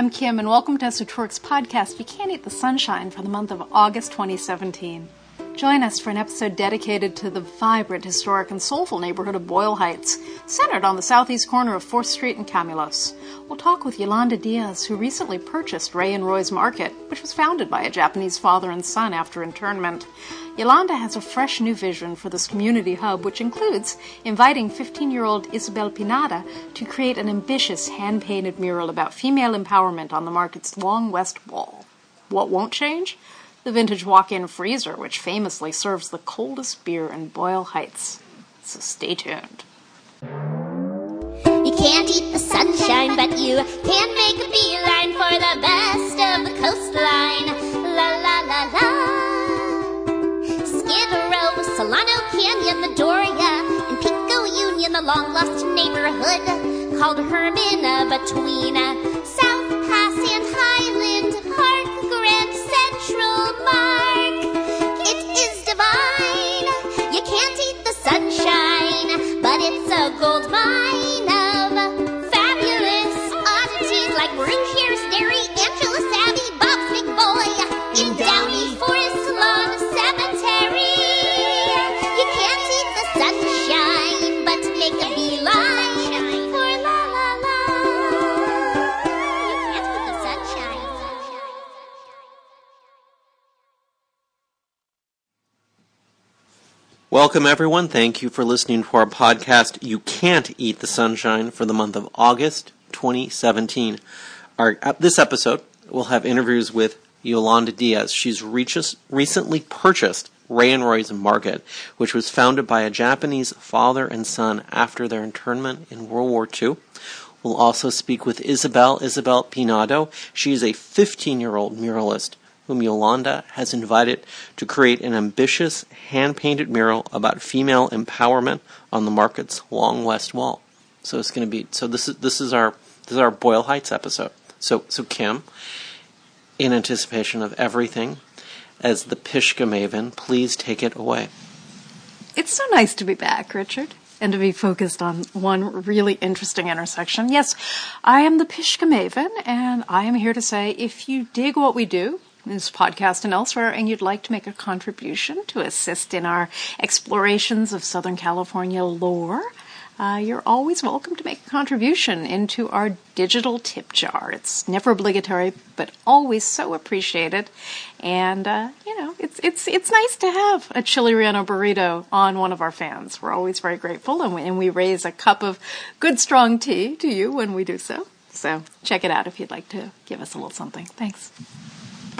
I'm Kim, and welcome to Esotouric's podcast, You Can't Eat the Sunshine, for the month of August 2017. Join us for an episode dedicated to the vibrant, historic, and soulful neighborhood of Boyle Heights, centered on the southeast corner of 4th Street and Camulos. We'll talk with Yolanda Diaz, who recently purchased Ray and Roy's Market, which was founded by a Japanese father and son after internment. Yolanda has a fresh new vision for this community hub, which includes inviting 15 year old Isabel Pinada to create an ambitious hand painted mural about female empowerment on the market's long west wall. What won't change? the vintage walk in freezer, which famously serves the coldest beer in Boyle Heights. So stay tuned. You can't eat the sunshine, but you can make a beeline for the best of the coastline. La la la la. Skid Row, Solano Canyon, the Doria, and Pico Union, the long lost neighborhood called Hermina between South Pass and Highland Park. Grand Central Mark. It is divine. You can't eat the sunshine, but it's a gold mine Welcome, everyone. Thank you for listening to our podcast, You Can't Eat the Sunshine, for the month of August 2017. Our, uh, this episode will have interviews with Yolanda Diaz. She's reaches, recently purchased Ray and Roy's Market, which was founded by a Japanese father and son after their internment in World War II. We'll also speak with Isabel Isabel Pinado. She is a 15 year old muralist whom Yolanda has invited to create an ambitious hand painted mural about female empowerment on the market's long west wall. So it's going to be so this is this is our this is our Boyle Heights episode. So so Kim, in anticipation of everything, as the Pishka Maven, please take it away. It's so nice to be back, Richard, and to be focused on one really interesting intersection. Yes, I am the Pishka Maven, and I am here to say if you dig what we do, this podcast and elsewhere, and you'd like to make a contribution to assist in our explorations of Southern California lore, uh, you're always welcome to make a contribution into our digital tip jar. It's never obligatory, but always so appreciated. And uh, you know, it's it's it's nice to have a chili relleno burrito on one of our fans. We're always very grateful, and we, and we raise a cup of good strong tea to you when we do so. So check it out if you'd like to give us a little something. Thanks.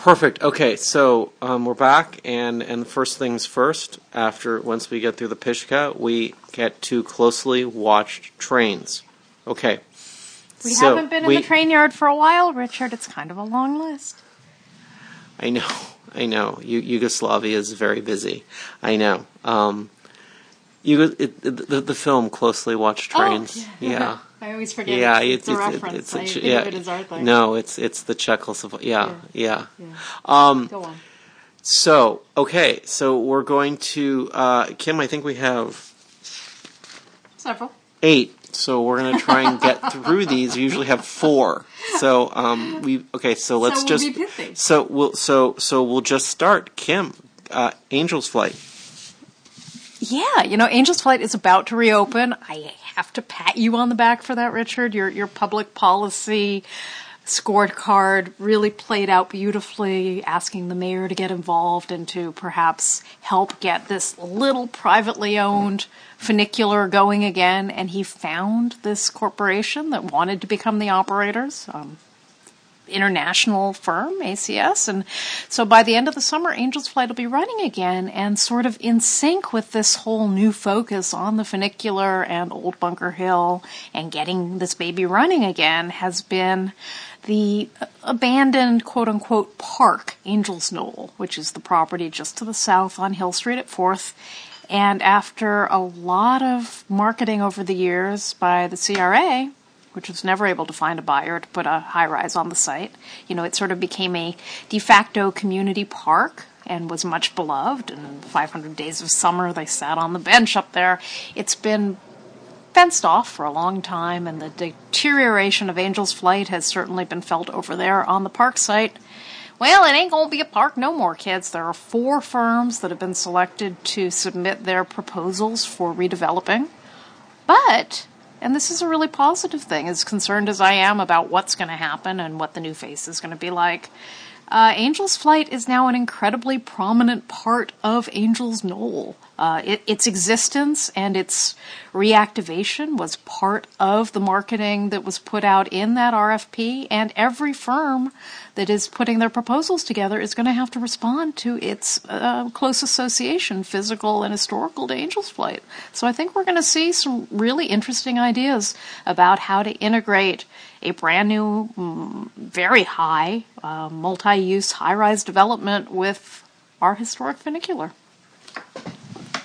Perfect. Okay, so um, we're back, and and first things first. After once we get through the Pishka, we get to closely watched trains. Okay. We So, haven't been in the train yard for a while, Richard. It's kind of a long list. I know, I know. Eu- Yugoslavia is very busy. I know. Um, Yugo- it, the, the film closely watched trains. Oh, yeah. I always forget. Yeah, it's, it's, a it's- reference. it's a I ch- think yeah. of it as our. No, it's it's the Czechoslovakia. Yeah, yeah. Yeah. Um, Go on. so okay, so we're going to uh, Kim. I think we have Several. eight. So we're gonna try and get through these. We usually have four. So um, we okay. So let's we'll just be so we'll so so we'll just start. Kim, uh, Angel's Flight. Yeah, you know, Angel's Flight is about to reopen. I have to pat you on the back for that, Richard. Your your public policy scorecard really played out beautifully, asking the mayor to get involved and to perhaps help get this little privately owned funicular going again. And he found this corporation that wanted to become the operators. Um, international firm, ACS. And so by the end of the summer, Angels Flight will be running again and sort of in sync with this whole new focus on the funicular and Old Bunker Hill and getting this baby running again has been the abandoned quote unquote park, Angels Knoll, which is the property just to the south on Hill Street at 4th. And after a lot of marketing over the years by the CRA, which was never able to find a buyer to put a high rise on the site. You know, it sort of became a de facto community park and was much beloved. And 500 Days of Summer, they sat on the bench up there. It's been fenced off for a long time, and the deterioration of Angel's Flight has certainly been felt over there on the park site. Well, it ain't going to be a park no more, kids. There are four firms that have been selected to submit their proposals for redeveloping. But, and this is a really positive thing, as concerned as I am about what's going to happen and what the new face is going to be like, uh, Angel's Flight is now an incredibly prominent part of Angel's Knoll. Uh, it, its existence and its reactivation was part of the marketing that was put out in that RFP, and every firm that is putting their proposals together is going to have to respond to its uh, close association, physical and historical, to Angel's Flight. So I think we're going to see some really interesting ideas about how to integrate a brand new, mm, very high, uh, multi use, high rise development with our historic funicular.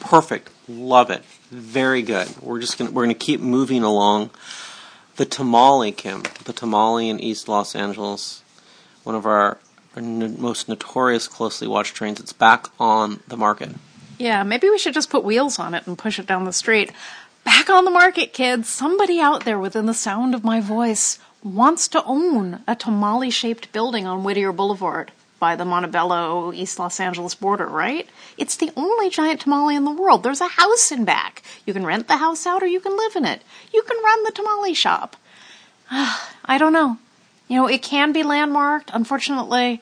Perfect. Love it. Very good. We're just gonna we're gonna keep moving along. The tamale, Kim. The tamale in East Los Angeles, one of our most notorious, closely watched trains. It's back on the market. Yeah, maybe we should just put wheels on it and push it down the street. Back on the market, kids. Somebody out there within the sound of my voice wants to own a tamale shaped building on Whittier Boulevard by the Montebello East Los Angeles border, right? It's the only giant tamale in the world. There's a house in back. You can rent the house out or you can live in it. You can run the tamale shop. I don't know. You know, it can be landmarked. Unfortunately,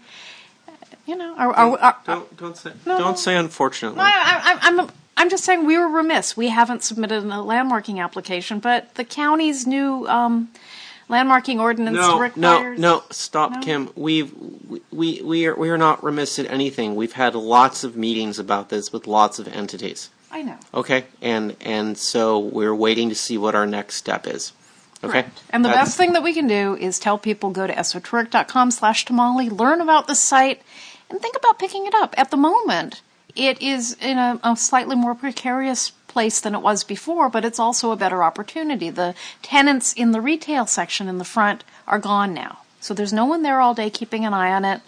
you know, are, are, are, don't don't say no, don't say unfortunately. No, I, I, I'm I'm just saying we were remiss. We haven't submitted a landmarking application, but the county's new um, landmarking ordinance no, requires. No, no, stop, no? Kim. We've we we are we are not remiss at anything. We've had lots of meetings about this with lots of entities. I know. Okay, and and so we're waiting to see what our next step is. Okay. And the That's, best thing that we can do is tell people go to esotouric.com slash tamale, learn about the site, and think about picking it up. At the moment, it is in a, a slightly more precarious place than it was before, but it's also a better opportunity. The tenants in the retail section in the front are gone now. So there's no one there all day keeping an eye on it.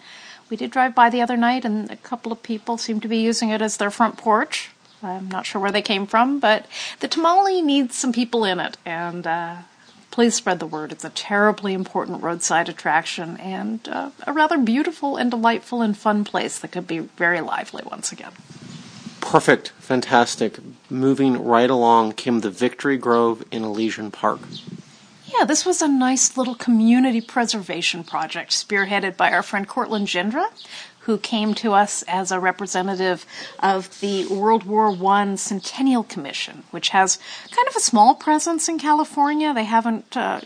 We did drive by the other night and a couple of people seem to be using it as their front porch. I'm not sure where they came from, but the tamale needs some people in it and uh, please spread the word. It's a terribly important roadside attraction and uh, a rather beautiful and delightful and fun place that could be very lively once again. Perfect. Fantastic. Moving right along, came the Victory Grove in Elysian Park. Yeah, this was a nice little community preservation project spearheaded by our friend Courtland Jindra, who came to us as a representative of the World War I Centennial Commission, which has kind of a small presence in California. They haven't uh,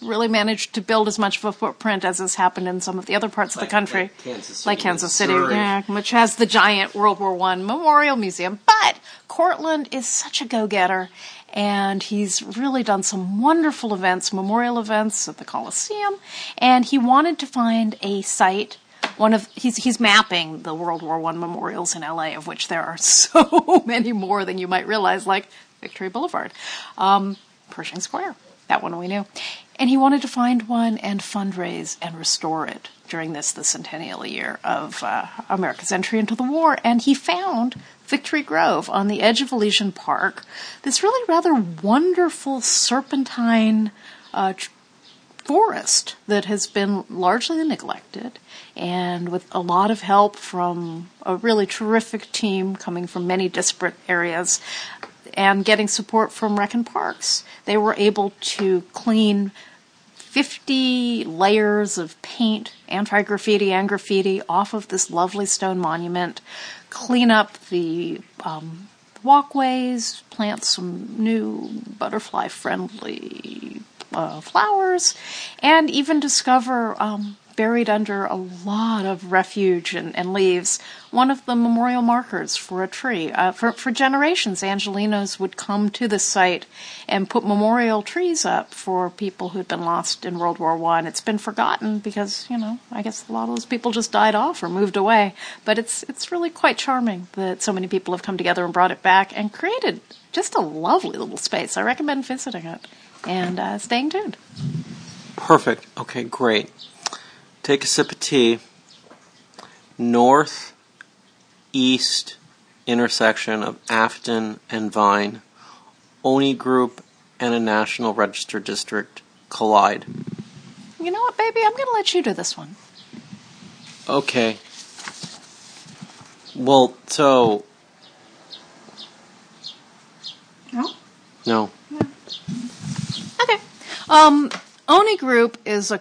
really managed to build as much of a footprint as has happened in some of the other parts like, of the country, like Kansas City, like Kansas City yeah, which has the giant World War I Memorial Museum. But Courtland is such a go-getter and he's really done some wonderful events, memorial events at the Coliseum, and he wanted to find a site one of he's he's mapping the World War One memorials in LA, of which there are so many more than you might realize, like Victory Boulevard, um, Pershing Square. That one we knew, and he wanted to find one and fundraise and restore it during this the centennial year of uh, America's entry into the war, and he found Victory Grove on the edge of Elysian Park. This really rather wonderful serpentine. Uh, forest that has been largely neglected and with a lot of help from a really terrific team coming from many disparate areas and getting support from Rec and Parks. They were able to clean 50 layers of paint, anti graffiti and graffiti, off of this lovely stone monument, clean up the um, walkways, plant some new butterfly friendly uh, flowers, and even discover um, buried under a lot of refuge and, and, leaves one of the memorial markers for a tree. Uh, for, for generations, Angelinos would come to the site and put memorial trees up for people who'd been lost in World War One. It's been forgotten because you know I guess a lot of those people just died off or moved away. But it's it's really quite charming that so many people have come together and brought it back and created just a lovely little space. I recommend visiting it and uh, staying tuned. Perfect. Okay, great. Take a sip of tea. North east intersection of Afton and Vine. Onni Group and a National Register district collide? You know what, baby? I'm going to let you do this one. Okay. Well, so No? no. Okay. Um, Onni Group is a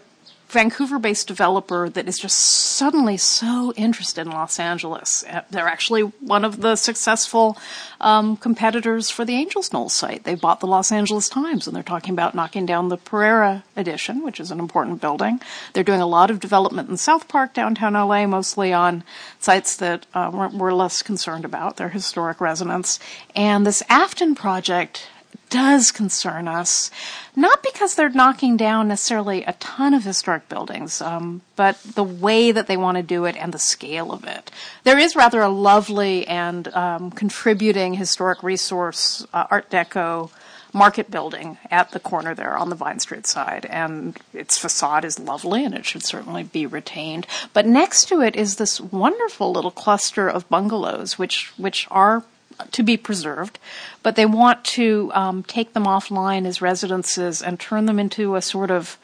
Vancouver-based developer that is just suddenly so interested in Los Angeles. Uh, They're actually one of the successful um, competitors for the Angels Knoll site. They bought the Los Angeles Times, and they're talking about knocking down the Pereira edition, which is an important building. They're doing a lot of development in South Park, downtown LA, mostly on sites that uh, we're, less concerned about. They're historic residents. And this Afton project does concern us, not because they're knocking down necessarily a ton of historic buildings, um, but the way that they want to do it and the scale of it. There is rather a lovely and um, contributing historic resource, uh, Art Deco market building at the corner there on the Vine Street side, and its facade is lovely and it should certainly be retained. But next to it is this wonderful little cluster of bungalows, which which are to be preserved, but they want to um, take them offline as residences and turn them into a sort of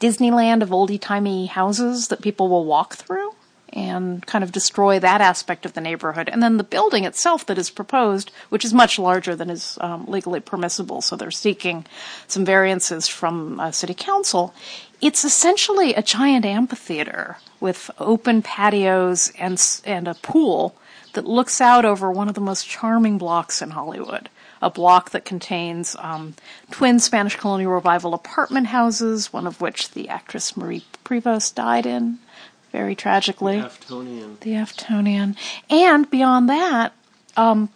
Disneyland of oldie timey houses that people will walk through and kind of destroy that aspect of the neighborhood. And then the building itself that is proposed, which is much larger than is um, legally permissible, so they're seeking some variances from uh, city council. It's essentially a giant amphitheater with open patios and and a pool that looks out over one of the most charming blocks in Hollywood. A block that contains um, twin Spanish colonial revival apartment houses, one of which the actress Marie Prevost died in, very tragically Aftonian. the Aftonian, and beyond that, um,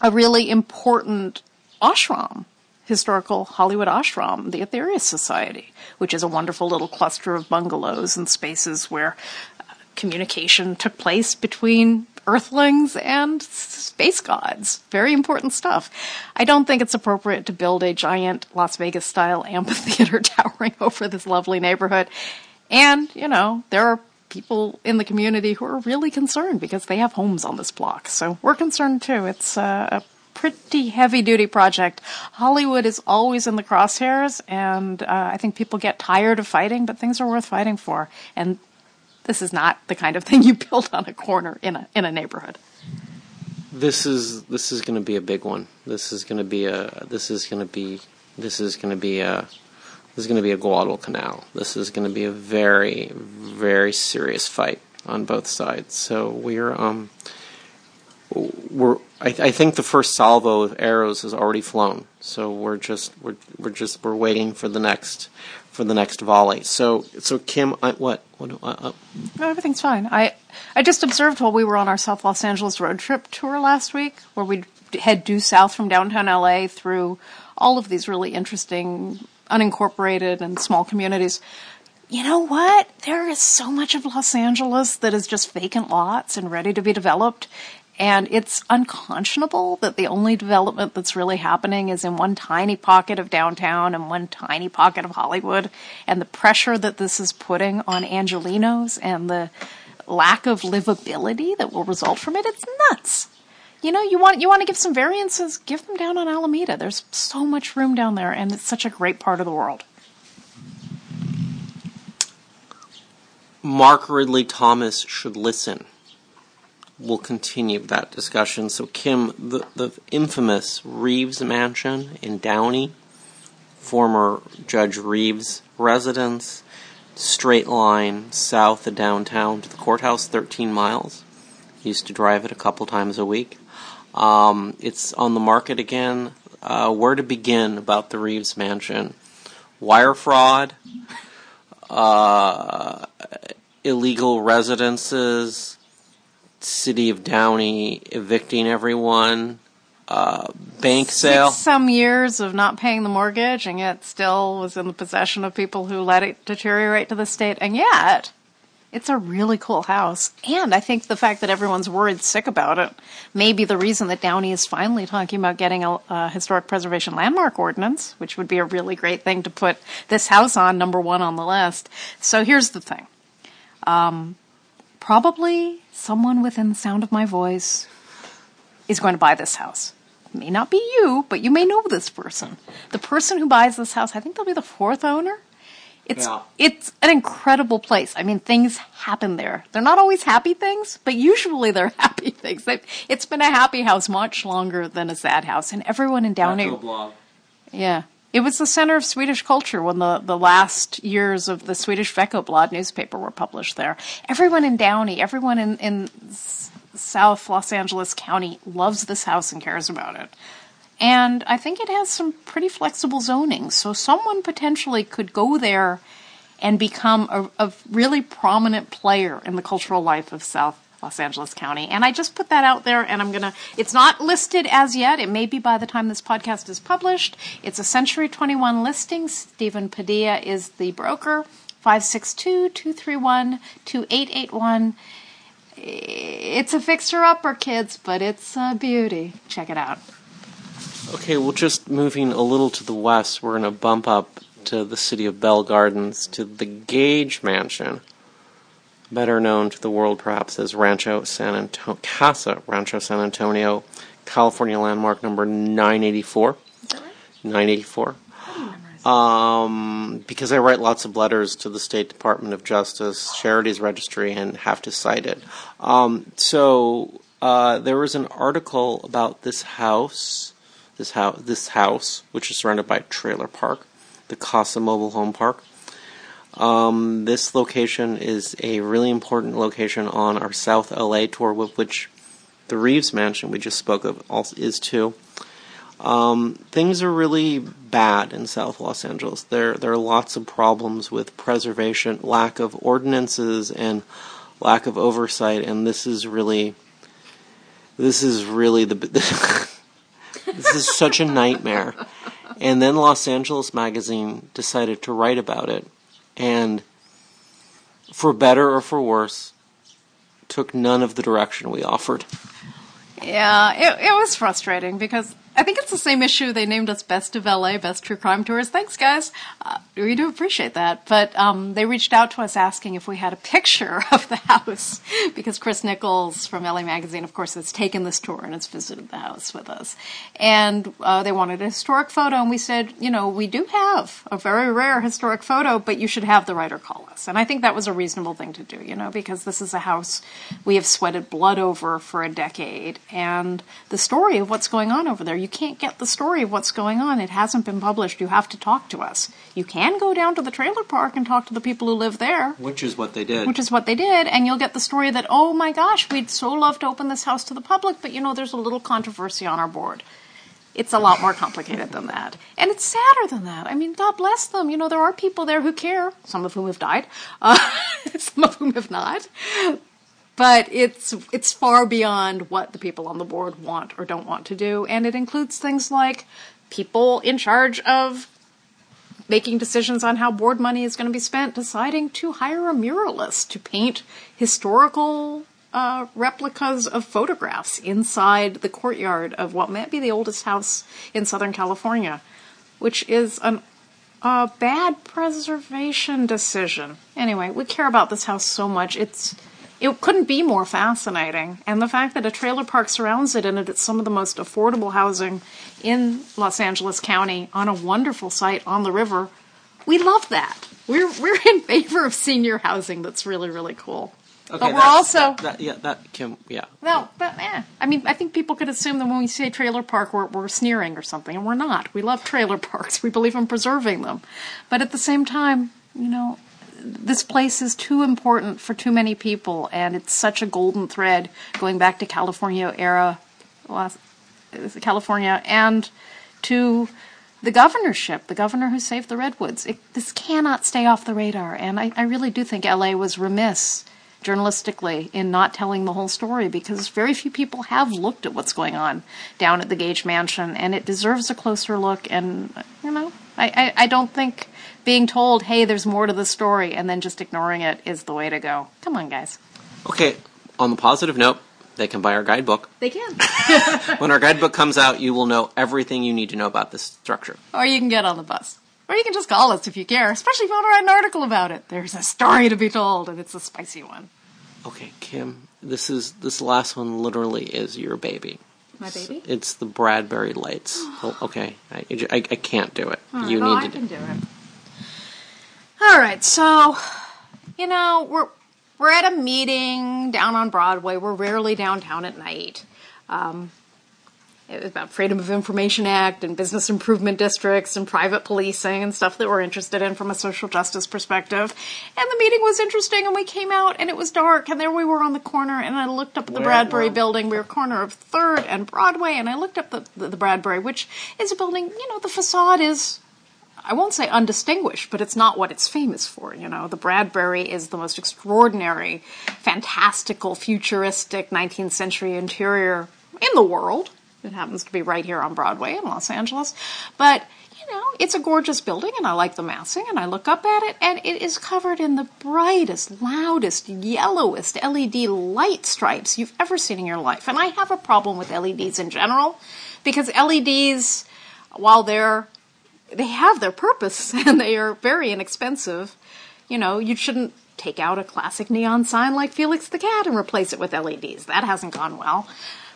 a really important ashram, historical Hollywood ashram, the Aetherius Society, which is a wonderful little cluster of bungalows and spaces where uh, communication took place between Earthlings and space gods. Very important stuff. I don't think it's appropriate to build a giant Las Vegas style amphitheater towering over this lovely neighborhood. And, you know, there are people in the community who are really concerned because they have homes on this block. So we're concerned too. It's uh, a pretty heavy duty project. Hollywood is always in the crosshairs, and uh, I think people get tired of fighting, but things are worth fighting for. And this is not the kind of thing you build on a corner in a in a neighborhood. This is this is going to be a big one. This is going to be a this is going to be this is going to be a this is going to be a Guadalcanal. This is going to be a very very serious fight on both sides. So we're um we're I, I think the first salvo of arrows has already flown. So we're just we're we're just we're waiting for the next for the next volley. So so Kim, I, what what uh, No, everything's fine. I I just observed while we were on our South Los Angeles road trip tour last week, where we head due south from downtown LA through all of these really interesting unincorporated and small communities. You know what? There is so much of Los Angeles that is just vacant lots and ready to be developed. And it's unconscionable that the only development that's really happening is in one tiny pocket of downtown and one tiny pocket of Hollywood. And the pressure that this is putting on Angelinos and the lack of livability that will result from it, it's nuts. You know, you want you want to give some variances, give them down on Alameda. There's so much room down there and it's such a great part of the world. Mark Ridley Thomas should listen. We'll continue that discussion. So, Kim, the, the infamous Reeves Mansion in Downey, former Judge Reeves' residence, straight line south of downtown to the courthouse, 13 miles. Used to drive it a couple times a week. Um, it's on the market again. Uh, where to begin about the Reeves Mansion? Wire fraud, uh, illegal residences, city of Downey evicting everyone, uh, bank sale. Six some years of not paying the mortgage and yet still was in the possession of people who let it deteriorate to the state. And yet, it's a really cool house. And I think the fact that everyone's worried sick about it may be the reason that Downey is finally talking about getting a, a historic preservation landmark ordinance, which would be a really great thing to put this house on number one on the list. So here's the thing. Um, probably someone within the sound of my voice is going to buy this house. It may not be you, but you may know this person. The person who buys this house, I think they'll be the fourth owner. It's Yeah. it's an incredible place. I mean, things happen there. They're not always happy things, but usually they're happy things. They, it's been a happy house much longer than a sad house, and everyone in Downey, yeah, it was the center of Swedish culture when the the last years of the Swedish Veckoblad newspaper were published there. Everyone in Downey, everyone in in South Los Angeles County loves this house and cares about it. And I think it has some pretty flexible zoning, so someone potentially could go there and become a, a really prominent player in the cultural life of South Los Angeles County. And I just put that out there, and I'm gonna. It's not listed as yet. It may be by the time this podcast is published. It's a Century 21 listing. Stephen Padilla is the broker. 562 231 2881. It's a fixer upper, kids, but it's a beauty. Check it out. Okay, well, just moving a little to the west, we're going to bump up to the city of Bell Gardens to the Gage Mansion, better known to the world perhaps as Rancho San Antonio, Casa Rancho San Antonio, California landmark number 984. 984. Um, because I write lots of letters to the State Department of Justice, Charities Registry, and have to cite it. Um, so uh, there was an article about this house, this house, this house, which is surrounded by a trailer park, the Casa Mobile Home Park. Um, this location is a really important location on our South LA tour, with which the Reeves Mansion we just spoke of is too. Um, things are really bad in South Los Angeles. There, there are lots of problems with preservation, lack of ordinances, and lack of oversight. And this is really, this is really the, this is such a nightmare. And then Los Angeles Magazine decided to write about it, and for better or for worse, took none of the direction we offered. Yeah, it, it was frustrating because I think it's the same issue. They named us Best of LA, Best True Crime Tours. Thanks, guys. Uh, we do appreciate that. But um, they reached out to us asking if we had a picture of the house because Chris Nichols from LA Magazine, of course, has taken this tour and has visited the house with us. And uh, they wanted a historic photo, and we said, you know, we do have a very rare historic photo, but you should have the writer call us. And I think that was a reasonable thing to do, you know, because this is a house we have sweated blood over for a decade, and the story of what's going on over there, you can't get the story of what's going on. It hasn't been published. You have to talk to us. You can go down to the trailer park and talk to the people who live there, Which is what they did. which is what they did, and you'll get the story that, oh my gosh, we'd so love to open this house to the public, but you know, there's a little controversy on our board. It's a lot more complicated than that. And it's sadder than that. I mean, God bless them. You know, there are people there who care, some of whom have died, uh, some of whom have not. But it's it's far beyond what the people on the board want or don't want to do, and it includes things like people in charge of making decisions on how board money is going to be spent, deciding to hire a muralist to paint historical uh, replicas of photographs inside the courtyard of what might be the oldest house in Southern California, which is an a bad preservation decision. Anyway, we care about this house so much. It's it couldn't be more fascinating, and the fact that a trailer park surrounds it and it's some of the most affordable housing in Los Angeles County on a wonderful site on the river, we love that. We're we're in favor of senior housing. That's really really cool. Okay, but we're also that, that- yeah that can yeah no, but eh. I mean, I think people could assume that when we say trailer park, we're, we're sneering or something, and we're not. We love trailer parks. We believe in preserving them. But at the same time, you know, this place is too important for too many people, and it's such a golden thread going back to California era, California, and to the governorship, the governor who saved the redwoods. It, this cannot stay off the radar, and I, I really do think LA was remiss journalistically in not telling the whole story because very few people have looked at what's going on down at the Gage Mansion, and it deserves a closer look. And you know, I, I, I don't think being told, "Hey, there's more to the story," and then just ignoring it is the way to go. Come on, guys. okay on the positive note they can buy our guidebook They can. when our guidebook comes out you will know everything you need to know about this structure or you can get on the bus. Or you can just call us if you care, especially if you want to write an article about it. There's a story to be told, and it's a spicy one. okay kim this is this last one literally is your baby My baby? It's the Bradbury lights. Oh, okay, I, I, I can't do it. All right, you well, need I to can do it. All right, so you know we're we're at a meeting down on Broadway. We're rarely downtown at night. Um, it was about Freedom of Information Act and business improvement districts and private policing and stuff that we're interested in from a social justice perspective. And the meeting was interesting, and we came out, and it was dark, and there we were on the corner, and I looked up at the Where- Bradbury where- building. We were corner of Third and Broadway, and I looked up the, the, the Bradbury, which is a building. You know, the facade is I won't say undistinguished, but it's not what it's famous for. You know, the Bradbury is the most extraordinary, fantastical, futuristic 19th century interior in the world. It happens to be right here on Broadway in Los Angeles. But, you know, it's a gorgeous building and I like the massing and I look up at it and it is covered in the brightest, loudest, yellowest LED light stripes you've ever seen in your life. And I have a problem with LEDs in general because LEDs, while they're they have their purpose and they are very inexpensive. You know, you shouldn't take out a classic neon sign like Felix the Cat and replace it with LEDs. That hasn't gone well.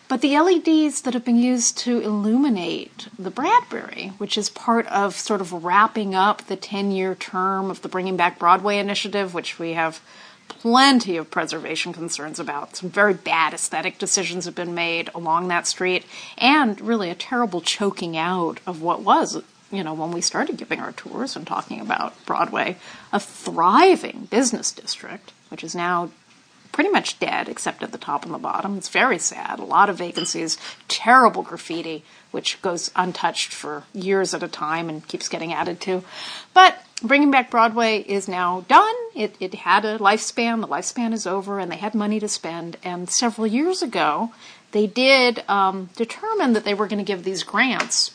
But the LEDs that have been used to illuminate the Bradbury, which is part of sort of wrapping up the 10 year term of the Bringing Back Broadway initiative, which we have plenty of preservation concerns about. Some very bad aesthetic decisions have been made along that street, and really a terrible choking out of what was, you know, when we started giving our tours and talking about Broadway, a thriving business district, which is now pretty much dead except at the top and the bottom. It's very sad. A lot of vacancies, terrible graffiti, which goes untouched for years at a time and keeps getting added to. But Bringing Back Broadway is now done. It, it had a lifespan. The lifespan is over, and they had money to spend. And several years ago, they did um, determine that they were going to give these grants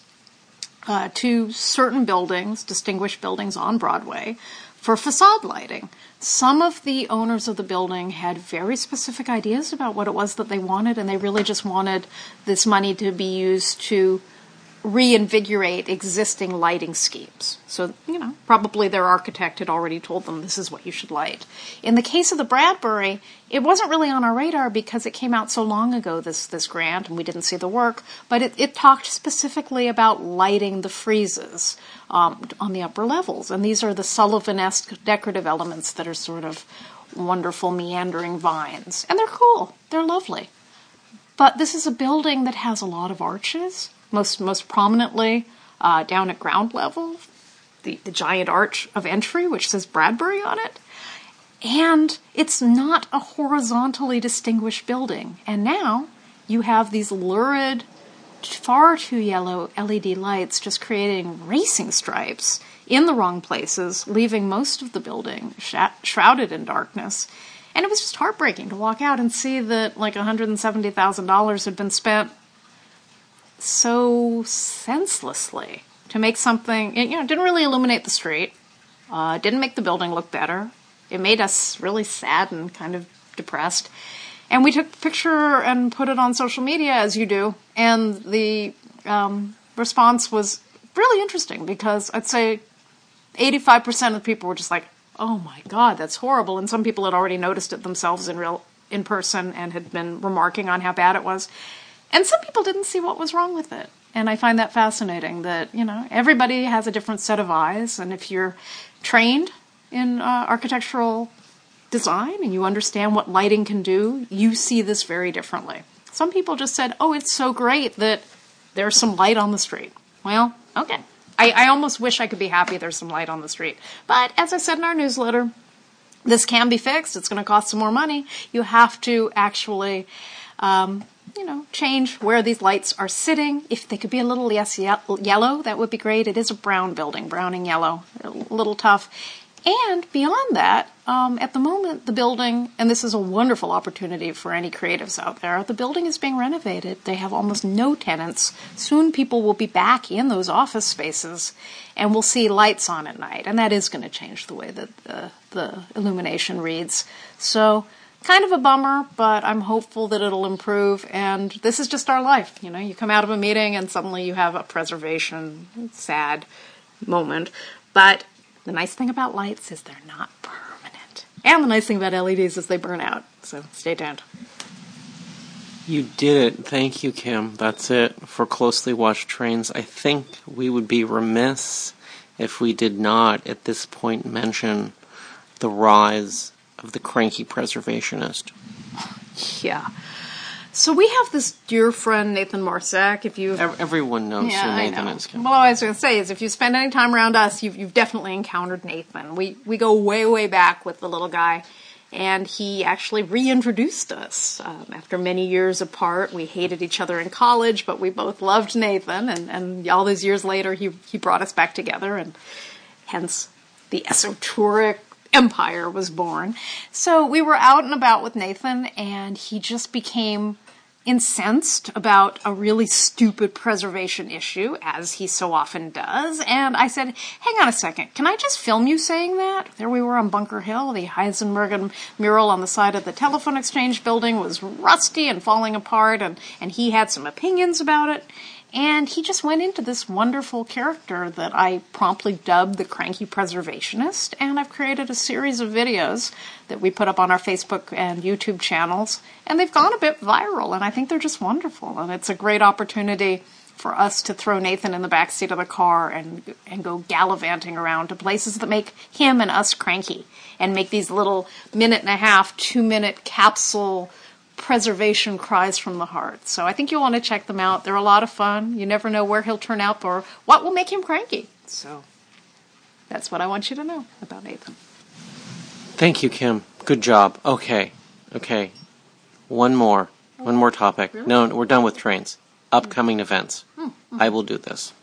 uh, to certain buildings, distinguished buildings on Broadway, for facade lighting. Some of the owners of the building had very specific ideas about what it was that they wanted, and they really just wanted this money to be used to reinvigorate existing lighting schemes. So, you know, probably their architect had already told them this is what you should light. In the case of the Bradbury, it wasn't really on our radar because it came out so long ago, this, this grant, and we didn't see the work, but it, it talked specifically about lighting the friezes um, on the upper levels. And these are the Sullivan-esque decorative elements that are sort of wonderful meandering vines. And they're cool. They're lovely. But this is a building that has a lot of arches, most most prominently uh, down at ground level, the, the giant arch of entry, which says Bradbury on it. And it's not a horizontally distinguished building. And now you have these lurid, far too yellow LED lights just creating racing stripes in the wrong places, leaving most of the building sh- shrouded in darkness. And it was just heartbreaking to walk out and see that like $170,000 had been spent so senselessly to make something, it, you know, didn't really illuminate the street, uh, didn't make the building look better. It made us really sad and kind of depressed. And we took a picture and put it on social media, as you do, and the um, response was really interesting because I'd say 85% of people were just like, "Oh my god, that's horrible." And some people had already noticed it themselves in real in person and had been remarking on how bad it was. And some people didn't see what was wrong with it. And I find that fascinating that, you know, everybody has a different set of eyes and if you're trained in uh, architectural design and you understand what lighting can do, you see this very differently. Some people just said, "Oh, it's so great that there's some light on the street." Well, okay. I, I almost wish I could be happy there's some light on the street. But as I said in our newsletter, this can be fixed. It's going to cost some more money. You have to actually, um, you know, change where these lights are sitting. If they could be a little less ye- yellow, that would be great. It is a brown building, browning yellow, a little tough. And beyond that, um, at the moment, the building, and this is a wonderful opportunity for any creatives out there, the building is being renovated. They have almost no tenants. Soon people will be back in those office spaces and we'll see lights on at night. And that is going to change the way that the, the illumination reads. So, kind of a bummer, but I'm hopeful that it'll improve. And this is just our life. You know, you come out of a meeting and suddenly you have a preservation sad moment. But the nice thing about lights is they're not permanent. And the nice thing about LEDs is they burn out. So stay tuned. You did it. Thank you, Kim. That's it for Closely Watched Trains. I think we would be remiss if we did not, at this point, mention the rise of the cranky preservationist. Yeah. So we have this dear friend Nathan Marsack. If you Everyone knows yeah, who Nathan know. is. Well, what I was going to say is, if you spend any time around us, you've, you've definitely encountered Nathan. We we go way way back with the little guy, and he actually reintroduced us um, after many years apart. We hated each other in college, but we both loved Nathan, and and all those years later, he he brought us back together, and hence the Esotouric empire was born. So we were out and about with Nathan, and he just became incensed about a really stupid preservation issue, as he so often does. And I said, Hang on a second, can I just film you saying that? There we were on Bunker Hill. The Heisenberg mural on the side of the telephone exchange building was rusty and falling apart, and, and he had some opinions about it. And he just went into this wonderful character that I promptly dubbed the Cranky Preservationist. And I've created a series of videos that we put up on our Facebook and YouTube channels. And they've gone a bit viral, and I think they're just wonderful. And it's a great opportunity for us to throw Nathan in the backseat of the car and, and go gallivanting around to places that make him and us cranky. And make these little minute and a half, two minute capsule preservation cries from the heart. So I think you'll want to check them out. They're a lot of fun. You never know where he'll turn out or what will make him cranky. So that's what I want you to know about Nathan. Thank you, Kim. Good job. Okay. Okay. One more. One more topic. No, we're done with trains. Upcoming events. I will do this.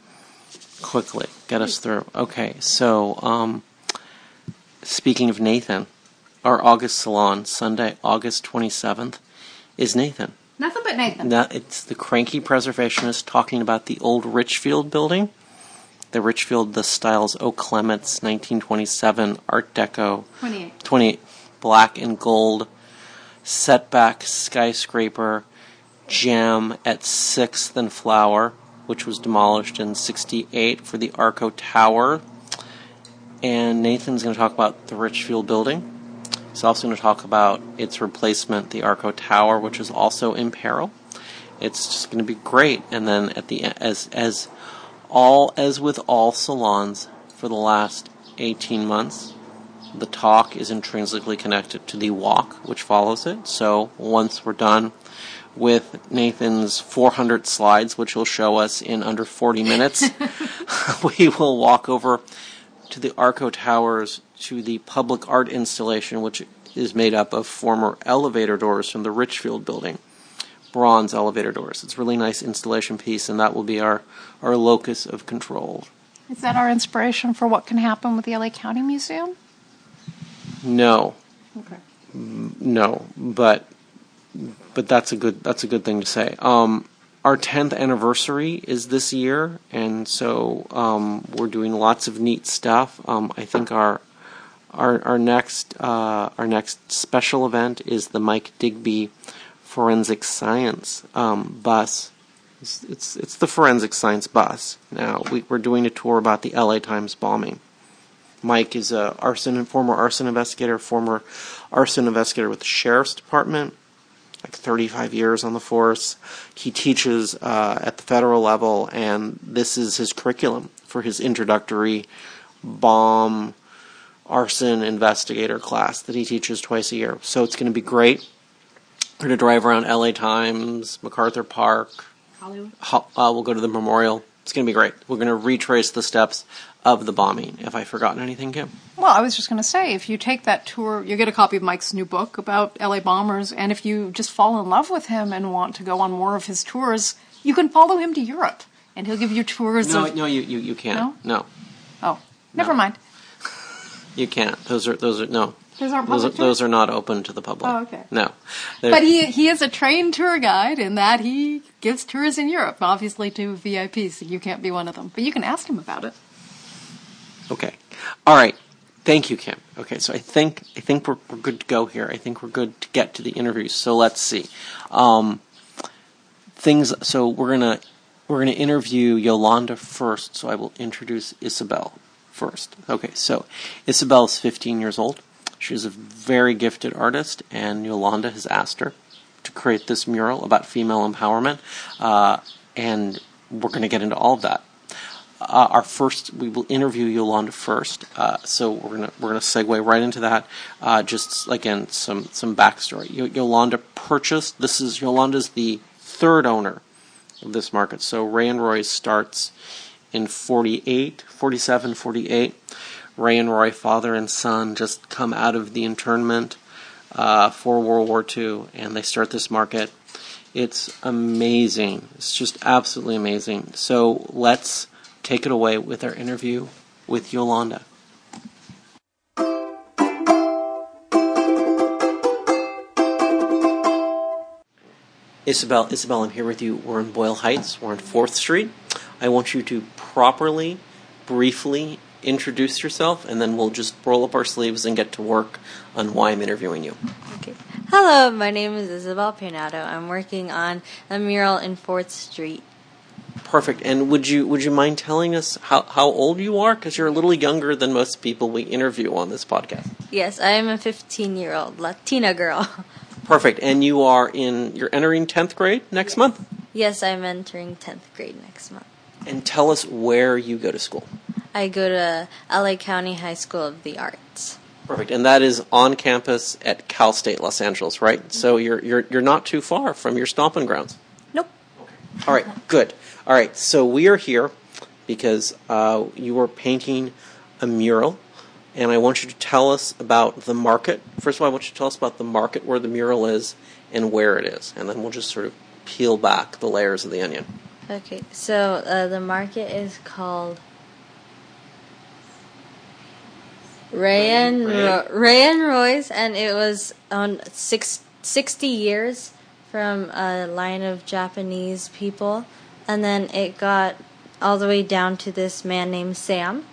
Quickly. Get us through. Okay. So, um, speaking of Nathan, our August salon, Sunday, August 27th, is Nathan. Nothing but Nathan. Now, it's the cranky preservationist talking about the old Richfield building. The Richfield, the Stiles O. Clements, 1927, Art Deco. 28. 28 black and gold setback skyscraper gem at 6th and flower which was demolished in 68 for the arco tower and nathan's going to talk about the richfield building he's also going to talk about its replacement the arco tower which is also in peril it's just going to be great and then at the as as all as with all salons for the last 18 months the talk is intrinsically connected to the walk, which follows it. So once we're done with Nathan's 400 slides, which he'll show us in under 40 minutes, we will walk over to the Arco Towers to the public art installation, which is made up of former elevator doors from the Richfield building. Bronze elevator doors. It's a really nice installation piece, and that will be our, our locus of control. Is that our inspiration for what can happen with the LA County Museum? No, Okay. no, but but that's a good that's a good thing to say. Um, our tenth anniversary is this year, and so um, we're doing lots of neat stuff. Um, I think our our our next uh, our next special event is the Mike Digby Forensic Science um, bus. It's, it's it's the forensic science bus. Now we, we're doing a tour about the LA Times bombing. Mike is a arson former arson investigator, former arson investigator with the sheriff's department, like 35 years on the force. He teaches uh, at the federal level, and this is his curriculum for his introductory bomb arson investigator class that he teaches twice a year. So it's going to be great. We're going to drive around LA Times, MacArthur Park. Hollywood. Ho- Uh, we'll go to the memorial. It's going to be great. We're going to retrace the steps of the bombing. If I've forgotten anything, Kim? Well, I was just going to say, if you take that tour, you get a copy of Mike's new book about LA bombers, and if you just fall in love with him and want to go on more of his tours, you can follow him to Europe, and he'll give you tours No, of. no, you, you, you can't. No? Oh, never mind. You can't. Those are those are no. Those aren't public tours? those are not open to the public. Oh, okay. No. They're- But he he is a trained tour guide in that he gives tours in Europe, obviously to VIPs. So you can't be one of them, but you can ask him about it. Okay. All right. Thank you, Kim. Okay, so I think I think we're we're good to go here. I think we're good to get to the interviews. So let's see. Um, things. So we're gonna we're gonna interview Yolanda first. So I will introduce Isabel first. Okay. So Isabel is 15 years old. She's a very gifted artist, and Yolanda has asked her to create this mural about female empowerment, uh, and we're going to get into all of that. Uh, our first, we will interview Yolanda first, uh, so we're gonna we're gonna segue right into that. Uh, just again, some some backstory. Y- Yolanda purchased. This is Yolanda's the third owner of this market. So Ray and Roy starts in 48, 47, 48. Ray and Roy, father and son, just come out of the internment uh, for World War II, and they start this market. It's amazing. It's just absolutely amazing. So let's take it away with our interview with Yolanda. Isabel, Isabel, I'm here with you. We're in Boyle Heights. We're on Fourth Street. I want you to properly, briefly introduce yourself, and then we'll just roll up our sleeves and get to work on why I'm interviewing you. Okay. Hello, my name is Isabel Pineda. I'm working on a mural in Fourth Street. Perfect. And would you would you mind telling us how, how old you are? Because you're a little younger than most people we interview on this podcast. Yes, I am a 15 year old Latina girl. Perfect. And you are in you're entering tenth grade next month. Yes, I'm entering 10th grade next month. And tell us where you go to school. I go to LA County High School of the Arts. Perfect. And that is on campus at Cal State Los Angeles, right? So you're you're you're not too far from your stomping grounds. Nope. All right, good. All right, so we are here because uh, you are painting a mural, and I want you to tell us about the market. First of all, I want you to tell us about the market where the mural is and where it is, and then we'll just sort of peel back the layers of the onion. Okay, so uh, the market is called Ray and Ray. Ro- Ray and Roy's, and it was on six, 60 years from a line of Japanese people, and then it got all the way down to this man named Sam.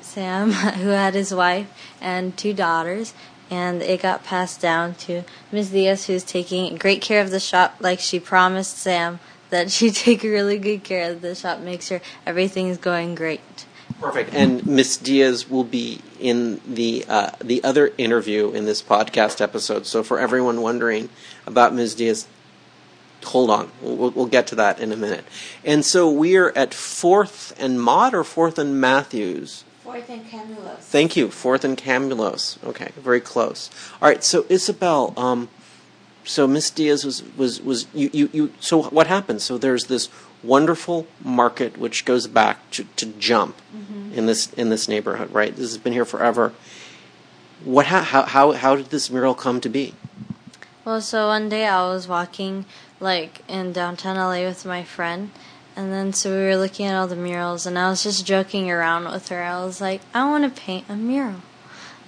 Sam, who had his wife and two daughters, and it got passed down to Miss Diaz, who's taking great care of the shop, like she promised Sam that she'd take really good care of the shop, make sure everything's going great. Perfect. And Miss Diaz will be in the uh, the other interview in this podcast episode. So for everyone wondering about Miss Diaz, hold on. We'll, we'll get to that in a minute. And so we are at Fourth and Mott or Fourth and Matthews. Fourth and Camulos. Thank you, Fourth and Camulos. Okay, very close. All right, so Isabel, um, so Miss Diaz was was was you, you you. So what happened? So there's this wonderful market which goes back to, to jump mm-hmm. in this in this neighborhood, right? This has been here forever. What ha- how how how did this mural come to be? Well, so one day I was walking like in downtown LA with my friend, and then so we were looking at all the murals, and I was just joking around with her. I was like, I want to paint a mural.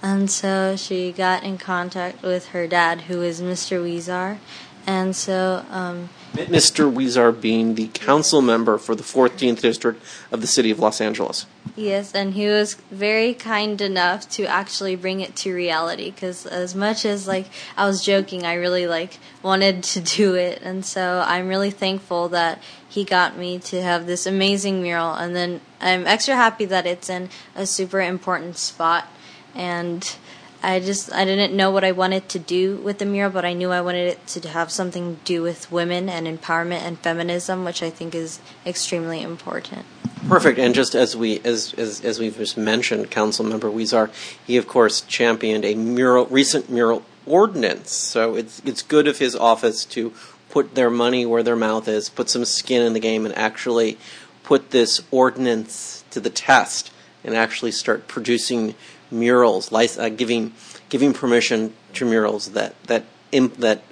And so she got in contact with her dad, who is Mr. Huizar. And so, um, Mr. Huizar being the council member for the 14th district of the city of Los Angeles. yes, and he was very kind enough to actually bring it to reality. Because as much as like I was joking, I really like wanted to do it, and so I'm really thankful that he got me to have this amazing mural. And then I'm extra happy that it's in a super important spot, and I just I didn't know what I wanted to do with the mural, but I knew I wanted it to have something to do with women and empowerment and feminism, which I think is extremely important. Perfect. And just as we as as, as we've just mentioned, Council Member Huizar, he of course championed a mural recent mural ordinance. So it's it's good of his office to put their money where their mouth is, put some skin in the game, and actually put this ordinance to the test, and actually start producing murals, lic- uh, giving giving permission to murals that that imp- that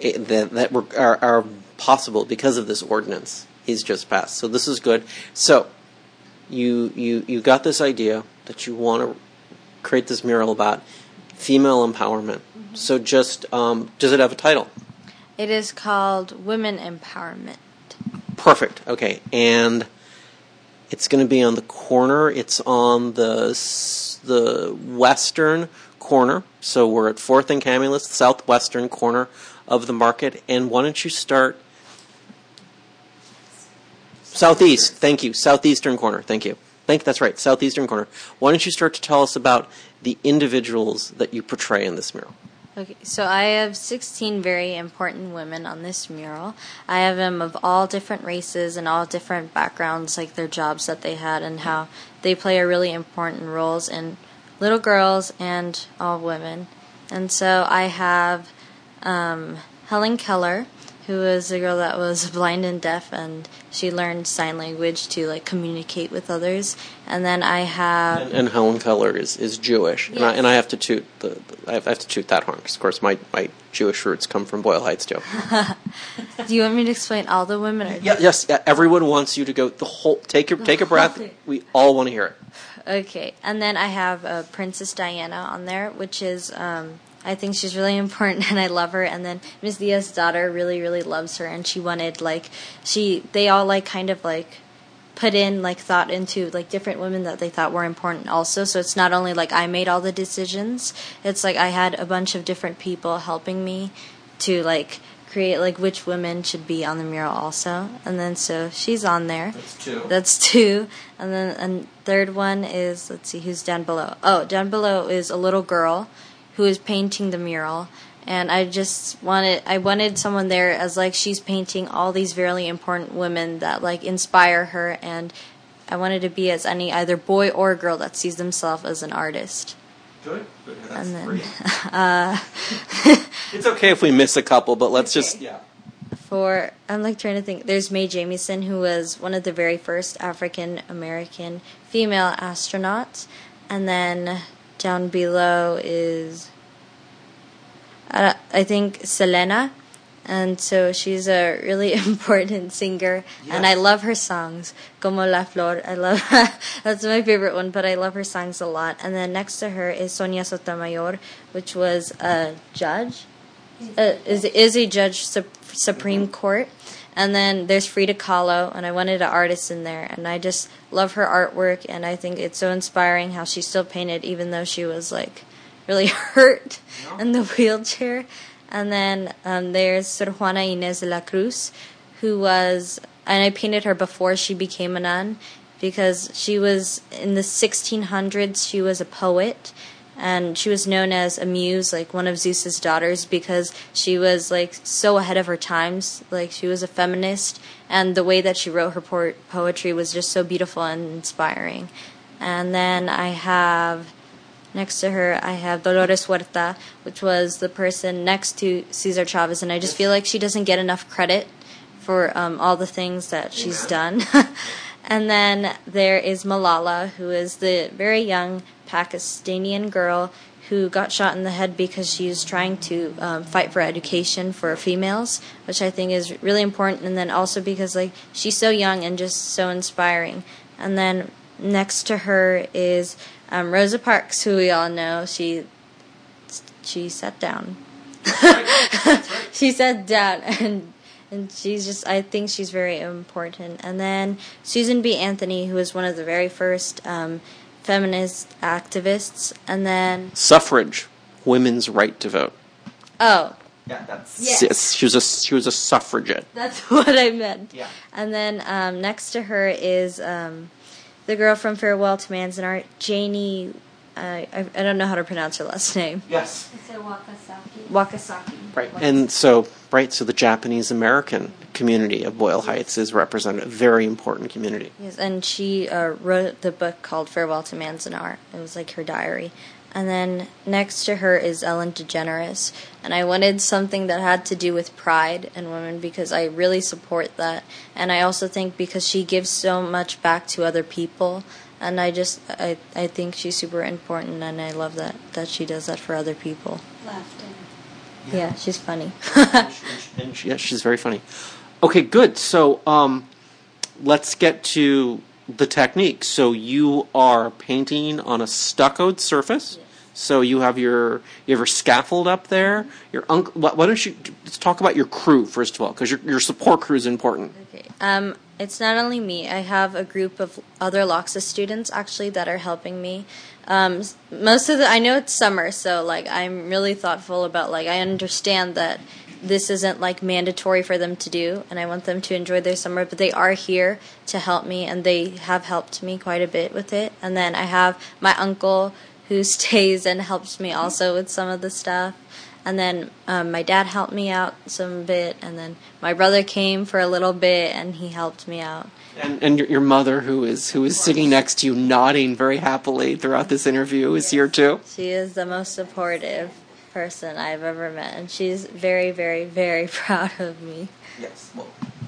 eh, that that were, are, are possible because of this ordinance he's just passed. So this is good. So you you you got this idea that you want to create this mural about female empowerment. So just um, does it have a title? It is called Women Empowerment. Perfect. Okay, and it's going to be on the corner. It's on the the western corner. So we're at Fourth and Camulos, southwestern corner of the market. And why don't you start southeast? Thank you, southeastern corner. Thank you. Think that's right, southeastern corner. Why don't you start to tell us about the individuals that you portray in this mural? Okay, so I have 16 very important women on this mural. I have them of all different races and all different backgrounds, like their jobs that they had and how they play a really important roles in little girls and all women. And so I have um, Helen Keller, who was a girl that was blind and deaf, and she learned sign language to like communicate with others. And then I have And, and Helen Keller is, is Jewish, and, I, and I have to toot the I have, I have to toot that horn because of course my, my Jewish roots come from Boyle Heights too. Do you want me to explain all the women? Or yeah, yes, yeah, everyone wants you to go the whole. Take your take a breath. We all want to hear it. Okay, and then I have uh, Princess Diana on there, which is um, I think she's really important and I love her. And then Miss Diaz's daughter really really loves her, and she wanted like she they all like kind of like put in like thought into like different women that they thought were important also. So it's not only like I made all the decisions; it's like I had a bunch of different people helping me to like create like which women should be on the mural also. And then so she's on there. That's two. That's two. And then and third one is let's see who's down below. Oh, down below is a little girl who is painting the mural. And I just wanted I wanted someone there as like she's painting all these very important women that like inspire her and I wanted to be as any either boy or girl that sees themselves as an artist. Good. And then uh, it's okay if we miss a couple, but let's just yeah. for I'm like trying to think. There's Mae Jemison, who was one of the very first African American female astronauts, and then down below is uh, I think Selena, and so she's a really important singer, and I love her songs. Como la flor, I love that's my favorite one, but I love her songs a lot. And then next to her is Sonia Sotomayor, which was a judge. Uh, is is a judge sup- Supreme Court, and then there's Frida Kahlo, and I wanted an artist in there, and I just love her artwork, and I think it's so inspiring how she still painted even though she was like really hurt in the wheelchair. And then um, there's Sor Juana Inés de la Cruz, who was, and I painted her before she became a nun because she was in the 1600s. She was a poet, and she was known as a muse, like one of Zeus's daughters, because she was like so ahead of her times. Like she was a feminist, and the way that she wrote her po- poetry was just so beautiful and inspiring. And then I have next to her, I have Dolores Huerta, which was the person next to Cesar Chavez, and I just feel like she doesn't get enough credit for um, all the things that she's done. and then there is Malala, who is the very young Pakistani girl who got shot in the head because she was trying to um, fight for education for females, which I think is really important. And then also because like she's so young and just so inspiring. And then next to her is um, Rosa Parks, who we all know. She she sat down. she sat down and and she's just I think she's very important. And then Susan B. Anthony, who was one of the very first um, feminist activists, and then Suffrage, women's right to vote. oh, Yeah, that's Yes. yes. She was a she was a suffragette. that's what I meant. Yeah. And then um, next to her is um, the girl from Farewell to Manzanar, Janie. I, I don't know how to pronounce her last name. Yes. Wakasaki. Wakasaki. Right. And so right, so the Japanese American community of Boyle Heights is represented. A very important community. Yes, and she uh, wrote the book called Farewell to Manzanar. It was like her diary. And then next to her is Ellen DeGeneres. And I wanted something that had to do with pride and women because I really support that. And I also think because she gives so much back to other people. And I just, I, I think she's super important and I love that, that she does that for other people. Yeah, she's funny. and she, yeah, she's very funny. Okay, good. So, um, let's get to the technique. So you are painting on a stuccoed surface. So you have your you have your scaffold up there. Your uncle. Why why don't you let's talk about your crew first of all, because your your support crew is important. Okay. Um, it's not only me. I have a group of other LACHSA students actually that are helping me. Um, most of the I know it's summer, so like I'm really thoughtful about like I understand that this isn't like mandatory for them to do, and I want them to enjoy their summer. But they are here to help me, and they have helped me quite a bit with it. And then I have my uncle who stays and helps me also with some of the stuff. And then um, my dad helped me out some bit, and then my brother came for a little bit, and he helped me out. And, and your, your mother, who is who is sitting next to you, nodding very happily throughout this interview, is here too. She is the most supportive person I've ever met, and she's very, very, very proud of me. Yes.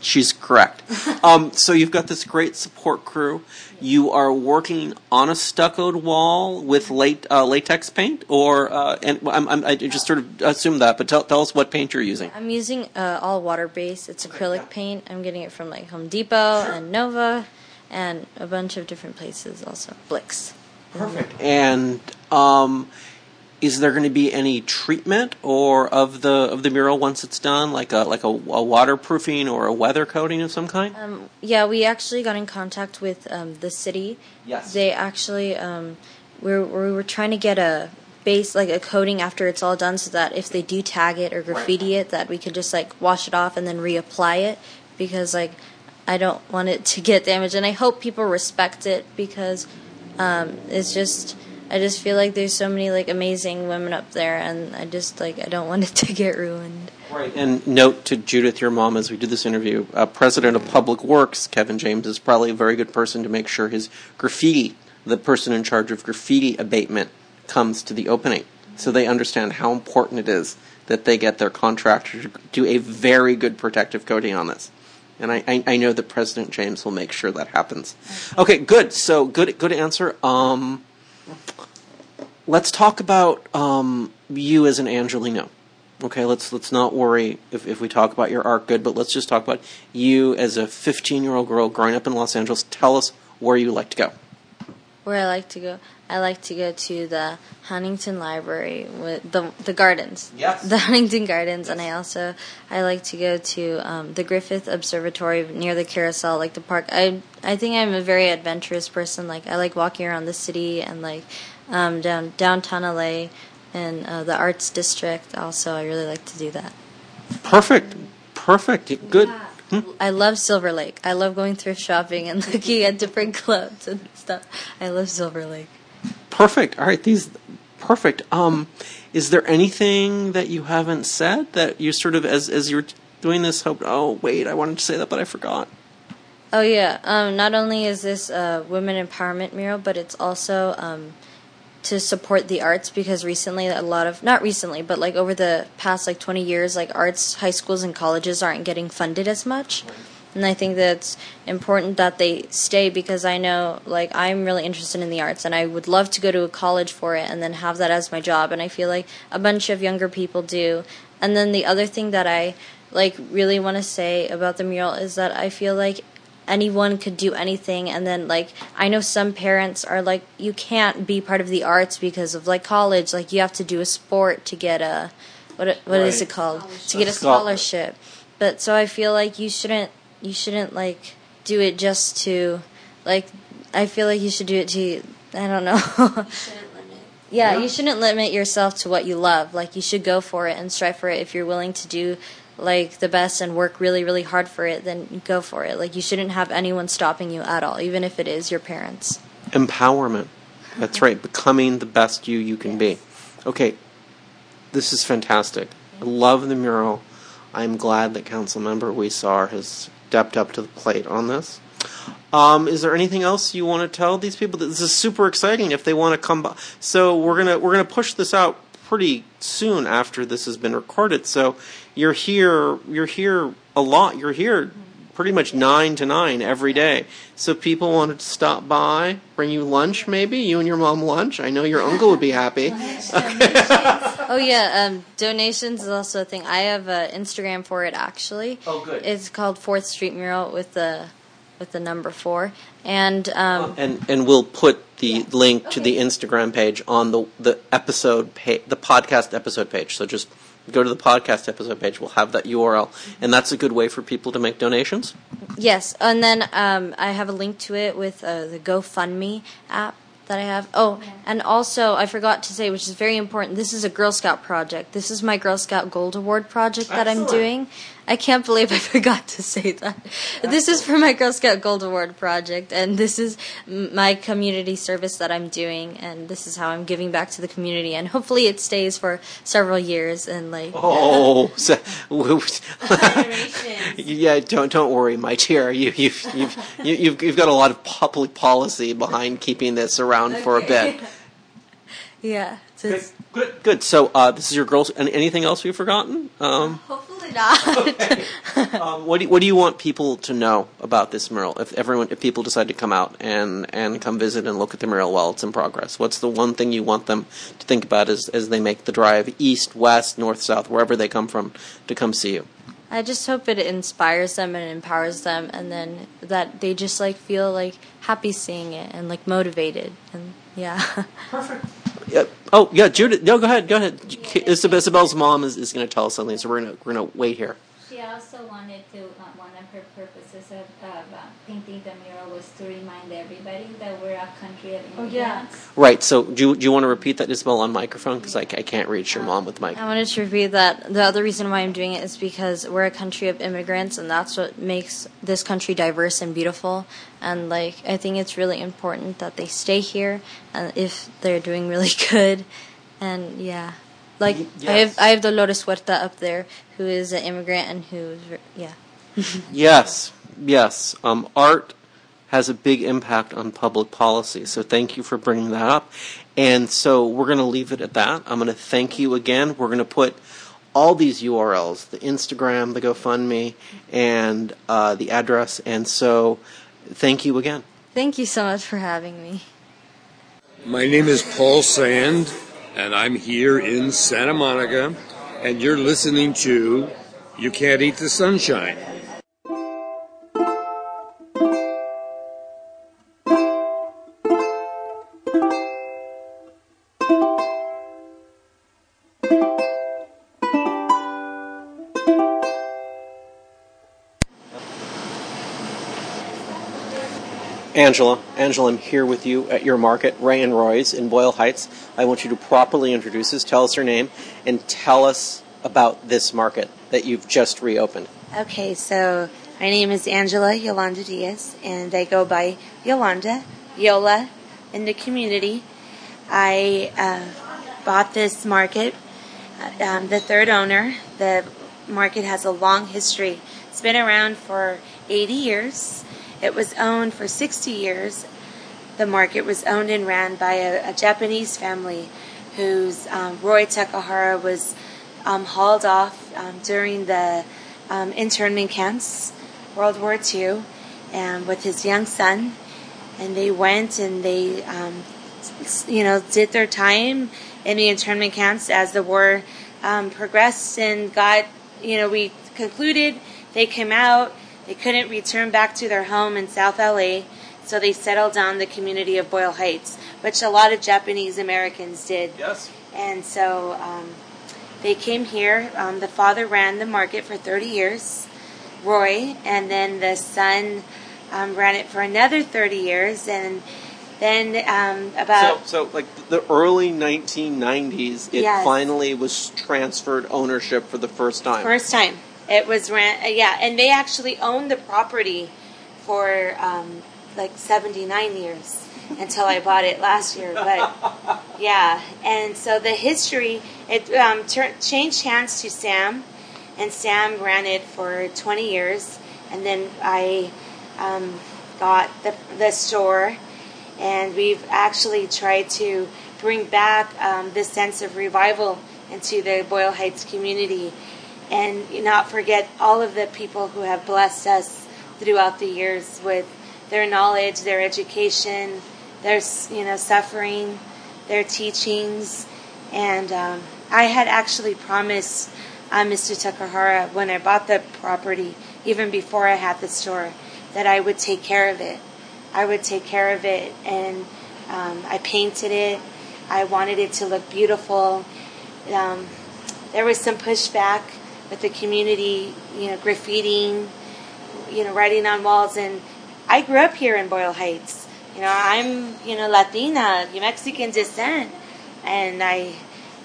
She's correct. um, so you've got this great support crew. You are working on a stuccoed wall with late, uh, latex paint, or uh, and I'm, I'm, I just sort of assume that. But tell, tell us what paint you're using. I'm using uh, all water based. It's acrylic paint. I'm getting it from like Home Depot and Nova, and a bunch of different places also. Blix. Perfect. And um, is there going to be any treatment or of the of the mural once it's done, like a like a, a waterproofing or a weather coating of some kind? Um, yeah, we actually got in contact with um, the city. Yes. They actually um, we were, we were trying to get a base like a coating after it's all done, so that if they do tag it or graffiti it, that we could just like wash it off and then reapply it because like I don't want it to get damaged, and I hope people respect it because um, it's just. I just feel like there's so many like amazing women up there, and I just like I don't want it to get ruined. Right. And note to Judith, your mom, as we do this interview, uh, President of Public Works, Kevin James, is probably a very good person to make sure his graffiti, the person in charge of graffiti abatement, comes to the opening, so they understand how important it is that they get their contractor to do a very good protective coating on this. And I, I, I know that President James will make sure that happens. Okay, good. So good good answer. Um, let's talk about um, you as an Angelino. Okay, let's let's not worry if, if we talk about your art good, but let's just talk about you as a 15 year old girl growing up in Los Angeles. Tell us where you like to go. Where I like to go, I like to go to the Huntington Library with the the gardens. Yes. The Huntington Gardens, and I also I like to go to um, the Griffith Observatory near the Carousel, like the park. I I think I'm a very adventurous person. Like I like walking around the city and like um, down downtown LA and uh, the Arts District. Also, I really like to do that. Perfect, perfect, good. I love Silver Lake. I love going thrift shopping and looking at different clubs and stuff. I love Silver Lake. Perfect. All right, these perfect. Um, is there anything that you haven't said that you sort of as as you're doing this hoped? Oh, wait, I wanted to say that, but I forgot. Oh yeah. Um, not only is this a women empowerment mural, but it's also um, to support the arts because recently a lot of not recently, but like over the past like 20 years, like arts high schools and colleges aren't getting funded as much. And I think that's important that they stay because I know like I'm really interested in the arts and I would love to go to a college for it and then have that as my job and I feel like a bunch of younger people do. And then the other thing that I like really want to say about the mural is that I feel like anyone could do anything and then like I know some parents are like you can't be part of the arts because of like college like you have to do a sport to get a what what is Right. it called to get a scholarship but so I feel like you shouldn't you shouldn't like do it just to like I feel like you should do it to I don't know yeah, you shouldn't limit yourself to what you love. Like you should go for it and strive for it. If you're willing to do like the best and work really really hard for it, then go for it. Like you shouldn't have anyone stopping you at all, even if it is your parents. Empowerment. That's right. Becoming the best you you can be. Okay, this is fantastic. I love the mural. I'm glad that Councilmember Huizar has stepped up to the plate on this. Um, is there anything else you want to tell these people? This is super exciting. If they want to come by, so we're gonna we're gonna push this out pretty soon after this has been recorded. So you're here you're here a lot. You're here pretty much nine to nine every day. So people wanted to stop by, bring you lunch, maybe you and your mom lunch. I know your uncle would be happy. Oh yeah, um, donations is also a thing. I have an Instagram for it actually. Oh, good. It's called Fourth Street Mural with the with the number four, and um, and and we'll put the link to the Instagram page on the the episode page, the podcast episode page. So just go to the podcast episode page. We'll have that URL, and that's a good way for people to make donations. Yes, and then um, I have a link to it with uh, the GoFundMe app that I have. Oh, and also I forgot to say, which is very important. This is a Girl Scout project. This is my Girl Scout Gold Award project that I'm doing, I can't believe I forgot to say that. This is for my Girl Scout Gold Award project, and this is my community service that I'm doing, and this is how I'm giving back to the community, and hopefully it stays for several years. And like, Oh, so, yeah. Don't don't worry, my dear. You you've you've you- you've you've got a lot of public policy behind keeping this around for a bit. yeah, so it's- Good. Good. So uh, this is your girls. And anything else we've forgotten? Um, hopefully not. um, what do you, what do you want people to know about this mural? If everyone, if people decide to come out and and come visit and look at the mural while it's in progress, what's the one thing you want them to think about as as they make the drive east, west, north, south, wherever they come from, to come see you? I just hope it inspires them and empowers them, and then that they just like feel like happy seeing it and like motivated, and yeah. Yeah. Oh, yeah, Judith. No, go ahead. Go ahead. Isabel, Isabel's mom is, is going to tell us something, so we're to we're to wait here. She also wanted to, uh, one of her purposes of, of uh, painting the mural was to remind everybody that we're a country of immigrants. Oh, yeah. Right. So, do you, do you want to repeat that, Isabel, on microphone? Because I, I can't reach your mom with the mic. I wanted to repeat that the other reason why I'm doing it is because we're a country of immigrants, and that's what makes this country diverse and beautiful. And like, I think it's really important that they stay here, and if they're doing really good, and yeah, like I have I have Dolores Huerta up there, who is an immigrant and who's ver- yeah. Yes, yes. Um, art has a big impact on public policy. So thank you for bringing that up. And so we're going to leave it at that. I'm going to thank you again. We're going to put all these URLs, the Instagram, the GoFundMe, and uh, the address. And so thank you again. Thank you so much for having me. My name is Paul Sand, and I'm here in Santa Monica, and you're listening to You Can't Eat the Sunshine. Angela, Angela, I'm here with you at your market, Ray and Roy's in Boyle Heights. I want you to properly introduce us, tell us your name, and tell us about this market that you've just reopened. Okay, so my name is Angela Yolanda Diaz, and I go by Yolanda, Yola, in the community. I uh, bought this market. Uh, Um, the third owner, the market has a long history. It's been around for 80 years. It was owned for 60 years. The market was owned and ran by a, a Japanese family whose um, Roy Takahara was um, hauled off um, during the um, internment camps, World War II, and with his young son. And they went and they, um, you know, did their time in the internment camps as the war um, progressed and got, you know, we concluded. They came out. They couldn't return back to their home in South LA, so they settled down the community of Boyle Heights, which a lot of Japanese Americans did. Yes. And so um, they came here. Um, the father ran the market for 30 years, Roy, and then the son um, ran it for another 30 years. And then um, So, about so like the early 1990s, it Yes. finally was transferred ownership for the first time. first time it was ran, uh, yeah, and they actually owned the property for um, like 79 years until I bought it last year. But yeah, and so the history it um, tur- changed hands to Sam, and Sam ran it for 20 years, and then I um, got the the store, and we've actually tried to bring back um, this sense of revival into the Boyle Heights community, and not forget all of the people who have blessed us throughout the years with their knowledge, their education, their you know suffering, their teachings, and um, I had actually promised uh, Mr. Takahara when I bought the property, even before I had the store, that I would take care of it. I would take care of it, and um, I painted it. I wanted it to look beautiful. Um, there was some pushback with the community, you know, graffitiing, you know, writing on walls. And I grew up here in Boyle Heights. You know, I'm, you know, Latina, Mexican descent. And I,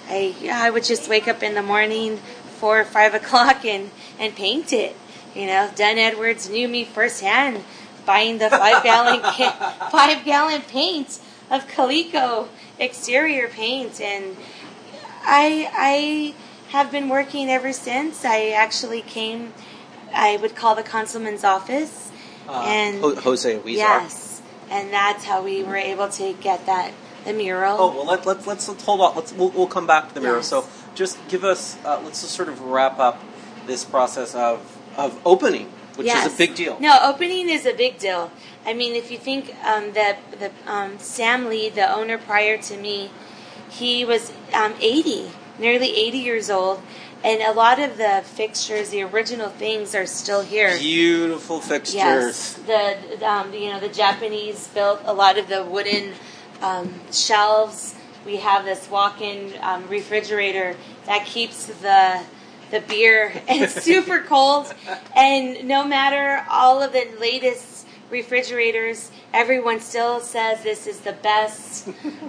I, yeah, I would just wake up in the morning, before five o'clock and and paint it. You know, Dunn Edwards knew me firsthand, buying the five gallon five gallon paint of Calico exterior paint, and I I have been working ever since. I actually came. I would call the consulman's office, Uh, and Ho- Jose Huizar. yes, and that's how we were able to get that the mural. Oh well, let, let, let's let's hold on. Let's we'll, we'll come back to the mural. Yes. So just give us. Uh, let's just sort of wrap up this process of of opening, which is a big deal. No, opening is a big deal. I mean, if you think um, that the um, Sam Lee, the owner prior to me, he was um, 80, nearly 80 years old, and a lot of the fixtures, the original things, are still here. Beautiful fixtures. Yes, the um, you know the Japanese built a lot of the wooden um, shelves. We have this walk-in um, refrigerator that keeps the the beer and it's super cold. And no matter all of the latest refrigerators, everyone still says this is the best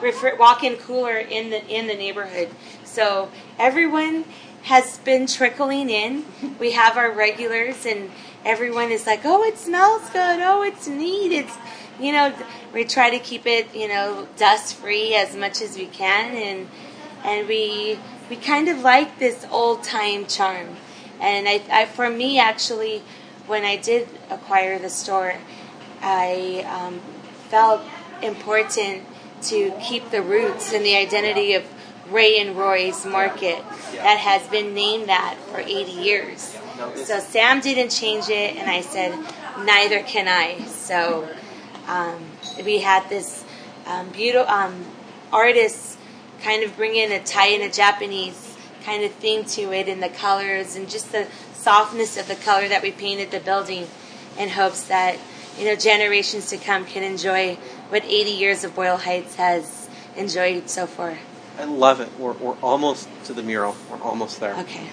refri- walk-in cooler in the in the neighborhood. So everyone has been trickling in. We have our regulars, and everyone is like, "Oh, it smells good. Oh, it's neat. It's you know." We try to keep it you know dust free as much as we can, and and we we kind of like this old time charm. And I, I for me actually, when I did acquire the store, I um, felt important to keep the roots and the identity of Ray and Roy's Market that has been named that for 80 years. So Sam didn't change it, and I said, neither can I. So um, we had this um, beautiful um, artist kind of bring in a Thai and a Japanese kind of thing to it, and the colors and just the softness of the color that we painted the building, in hopes that you know generations to come can enjoy what 80 years of Boyle Heights has enjoyed so far. I love it. We're, we're almost to the mural. We're almost there. Okay.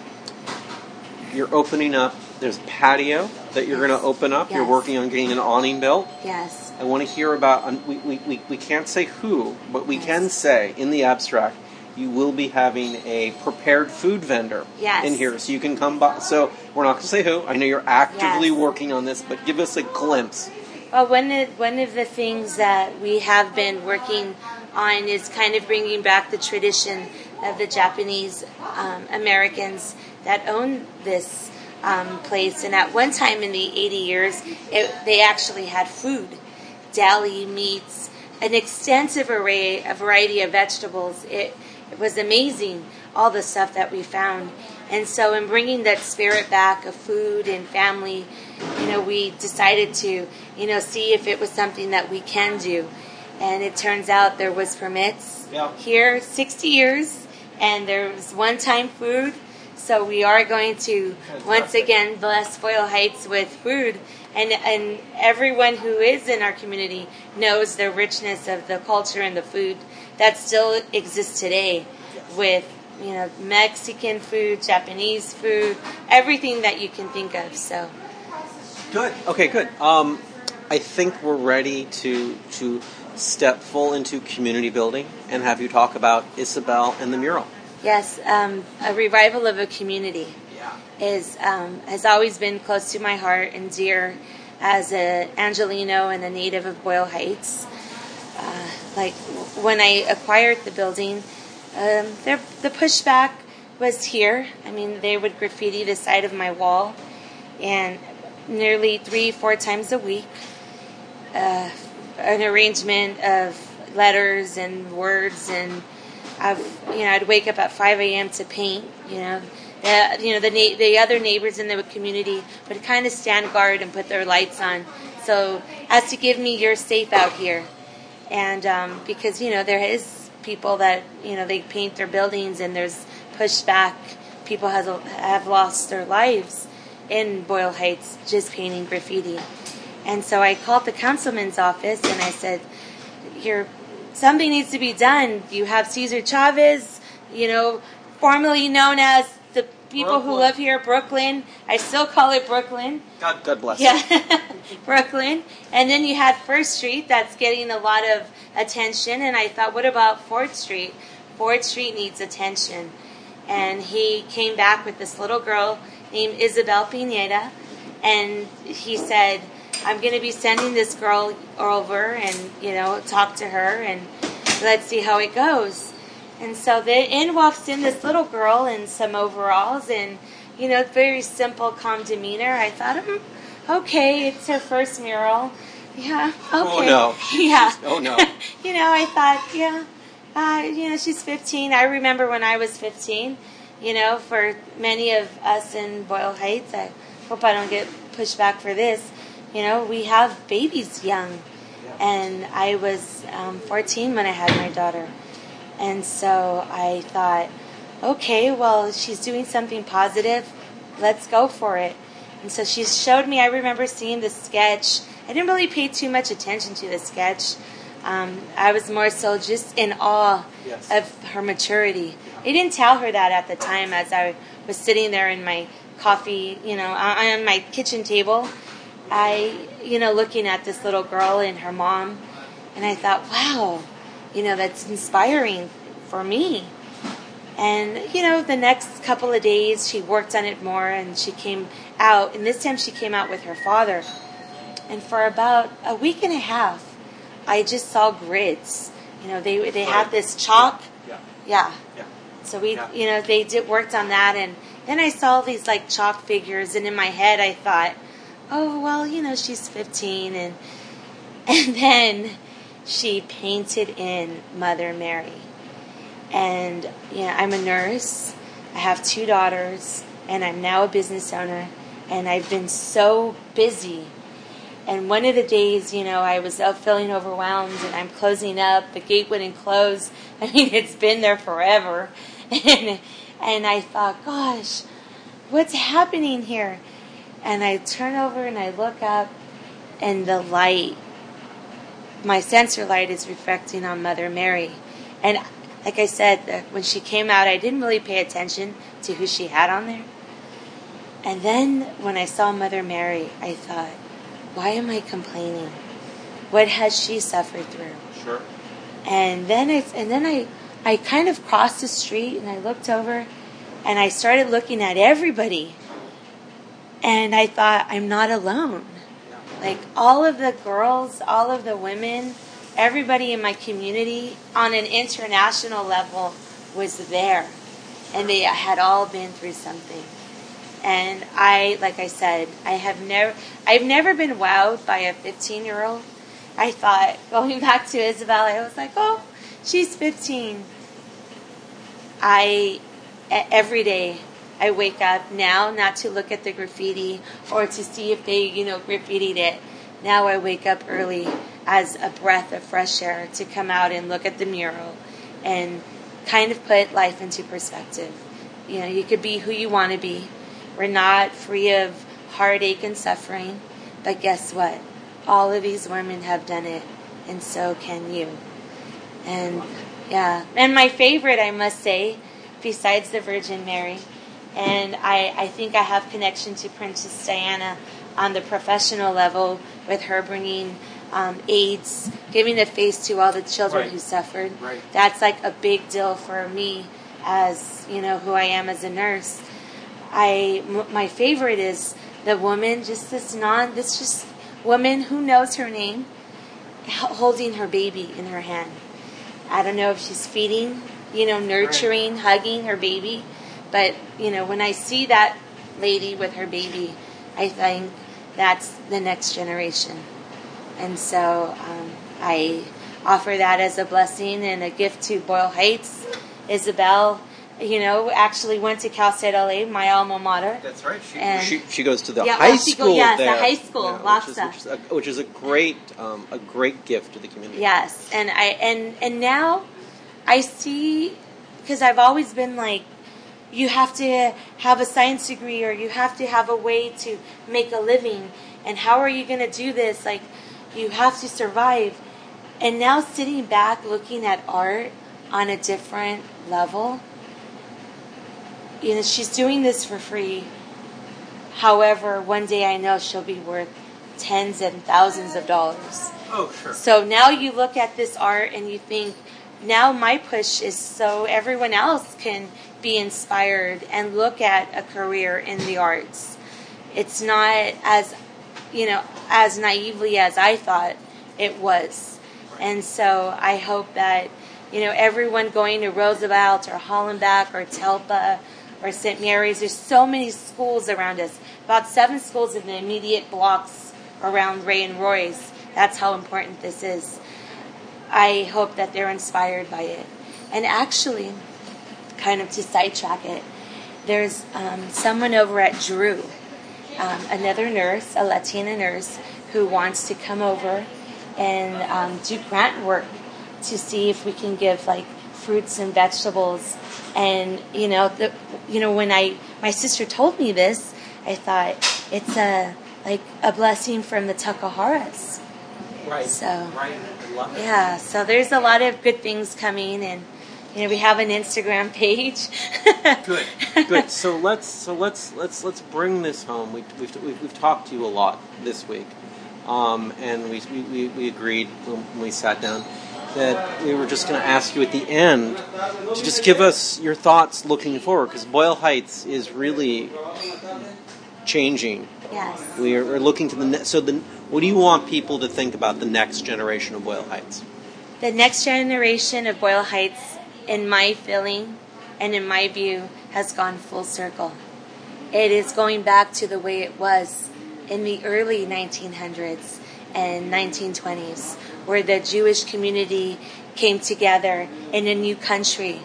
You're opening up. There's patio that you're Yes. going to open up. Yes. You're working on getting an awning built. Yes. I want to hear about. um, We, we, we, we can't say who, but we Yes. can say in the abstract, you will be having a prepared food vendor Yes. in here, so you can come by. So we're not going to say who. I know you're actively working on this, but give us a glimpse. Well, one of, one of the things that we have been working on is kind of bringing back the tradition of the Japanese um, Americans that own this um, place. And at one time in the 80 years, it, they actually had food, deli meats, an extensive array, a variety of vegetables. It, it was amazing, all the stuff that we found. And so, in bringing that spirit back of food and family, you know, we decided to, you know, see if it was something that we can do. And it turns out there was permits Yeah. here, 60 years, and there was one-time food. So we are going to once again bless Boyle Heights with food, and and everyone who is in our community knows the richness of the culture and the food that still exists today, with you know Mexican food, Japanese food, everything that you can think of. So Good. Okay, good. Um, I think we're ready to to step full into community building and have you talk about Isabel and the mural. yes, um, a revival of a community. Yeah. is um, has always been close to my heart and dear as a Angelino and a native of Boyle Heights. Uh, like when I acquired the building, um, the pushback was here. I mean, they would graffiti the side of my wall, and nearly three, four times a week, uh, an arrangement of letters and words and I've you know I'd wake up at 5 a.m. to paint. You know, you know the na- the other neighbors in the community would kind of stand guard and put their lights on, so as to give me you're safe out here, and um, because you know there is people that you know they paint their buildings and there's pushback. People has have lost their lives in Boyle Heights just painting graffiti, and so I called the councilman's office and I said, "You're something needs to be done. You have Cesar Chavez, you know, formerly known as the people who live here, Brooklyn. I still call it Brooklyn. God, God bless. Yeah, Brooklyn. And then you had First Street that's getting a lot of attention. And I thought, what about Fourth Street? Fourth Street needs attention. and he came back with this little girl named Isabel Pineda, and he said, "I'm going to be sending this girl over, and you know, talk to her, and let's see how it goes." And so then in walks in this little girl in some overalls, and you know, very simple, calm demeanor. I thought, hmm, okay, it's her first mural. Yeah, okay. Oh, no. Yeah. Oh, no. you know, I thought, yeah, uh, you know, she's 15. I remember when I was 15. You know, for many of us in Boyle Heights, I hope I don't get pushed back for this. You know, we have babies young, and I was um, 14 when I had my daughter, and so I thought, okay, well, she's doing something positive. Let's go for it. And so she showed me. I remember seeing the sketch. I didn't really pay too much attention to the sketch. Um, I was more so just in awe Yes. of her maturity. I didn't tell her that at the time as I was sitting there in my coffee, you know, on on my kitchen table. I, you know, looking at this little girl and her mom, and I thought, wow, you know, that's inspiring for me. And, you know, the next couple of days she worked on it more and she came out, and this time she came out with her father. And for about a week and a half, I just saw grids. You know, they they had this chalk. Yeah. Yeah. Yeah. So we, Yeah. you know, they did worked on that, and then I saw these like chalk figures, and in my head I thought, oh well, you know, she's 15, and and then she painted in Mother Mary, and yeah, I'm a nurse. I have two daughters, and I'm now a business owner, and I've been so busy. And one of the days, you know, I was feeling overwhelmed and I'm closing up. The gate wouldn't close. I mean, it's been there forever. And, and I thought, gosh, what's happening here? And I turn over and I look up and the light, my sensor light is reflecting on Mother Mary. And like I said, uh, when she came out, I didn't really pay attention to who she had on there. And then when I saw Mother Mary, I thought, why am I complaining? What has she suffered through? Sure. And then it's and then I I kind of crossed the street and I looked over and I started looking at everybody. And I thought I'm not alone. Like all of the girls, all of the women, everybody in my community on an international level was there. And they had all been through something. And I, like I said, I have never, I've never been wowed by a 15 year old. I thought, going back to Isabel, I was like, oh, she's 15. I, every day, I wake up now not to look at the graffiti or to see if they, you know, graffitied it. Now I wake up early as a breath of fresh air to come out and look at the mural and kind of put life into perspective. You know, you could be who you want to be. We're not free of heartache and suffering, but guess what? All of these women have done it, and so can you. And yeah, and my favorite, I must say, besides the Virgin Mary, and I, I think I have connection to Princess Diana on the professional level with her bringing um, AIDS, giving a face to all the children Right. who suffered. Right. That's like a big deal for me as you know who I am as a nurse. I m- my favorite is the woman, just this non, this just woman who knows her name, holding her baby in her hand. I don't know if she's feeding, you know, nurturing, hugging her baby, but you know, when I see that lady with her baby, I think that's the next generation. And so um, I offer that as a blessing and a gift to Boyle Heights. Isabel, you know, actually went to Cal State LA, my alma mater. That's right. She, And- she, she goes to the Yeah, high well, she go- school yes, the there. high school, which, is, which, is a, which is a great um, a great gift to the community. Yes, and I and and now I see because I've always been like you have to have a science degree or you have to have a way to make a living and how are you going to do this like you have to survive and now sitting back looking at art on a different level you know she's doing this for free however one day i know she'll be worth tens and thousands of dollars Oh, sure. so now you look at this art and you think, now my push is so everyone else can be inspired and look at a career in the arts. It's not as you know as naively as I thought it was, and so I hope that you know everyone going to Roosevelt or Hollenbeck or Telpa or St. Mary's. There's so many schools around us. About seven schools in the immediate blocks around Ray and Roy's. That's how important this is. I hope that they're inspired by it. And actually, kind of to sidetrack it, there's um, someone over at Drew, um, another nurse, a Latina nurse, who wants to come over and um, do grant work to see if we can give like fruits and vegetables. And you know, the, you know, when I my sister told me this, I thought it's a like a blessing from the Takaharas. Right. So Right. Love it. yeah, so there's a lot of good things coming, and you know, we have an Instagram page. Good, good. So let's so let's let's let's bring this home. We, we've, we've we've talked to you a lot this week, um, and we, we we agreed when we sat down that we were just going to ask you at the end to just give us your thoughts looking forward because Boyle Heights is really changing. yes. We are we're looking to the ne- so the what do you want people to think about the next generation of Boyle Heights? The next generation of Boyle Heights, in my feeling and in my view, has gone full circle. It is going back to the way it was in the early 1900s and 1920s, where the Jewish community came together in a new country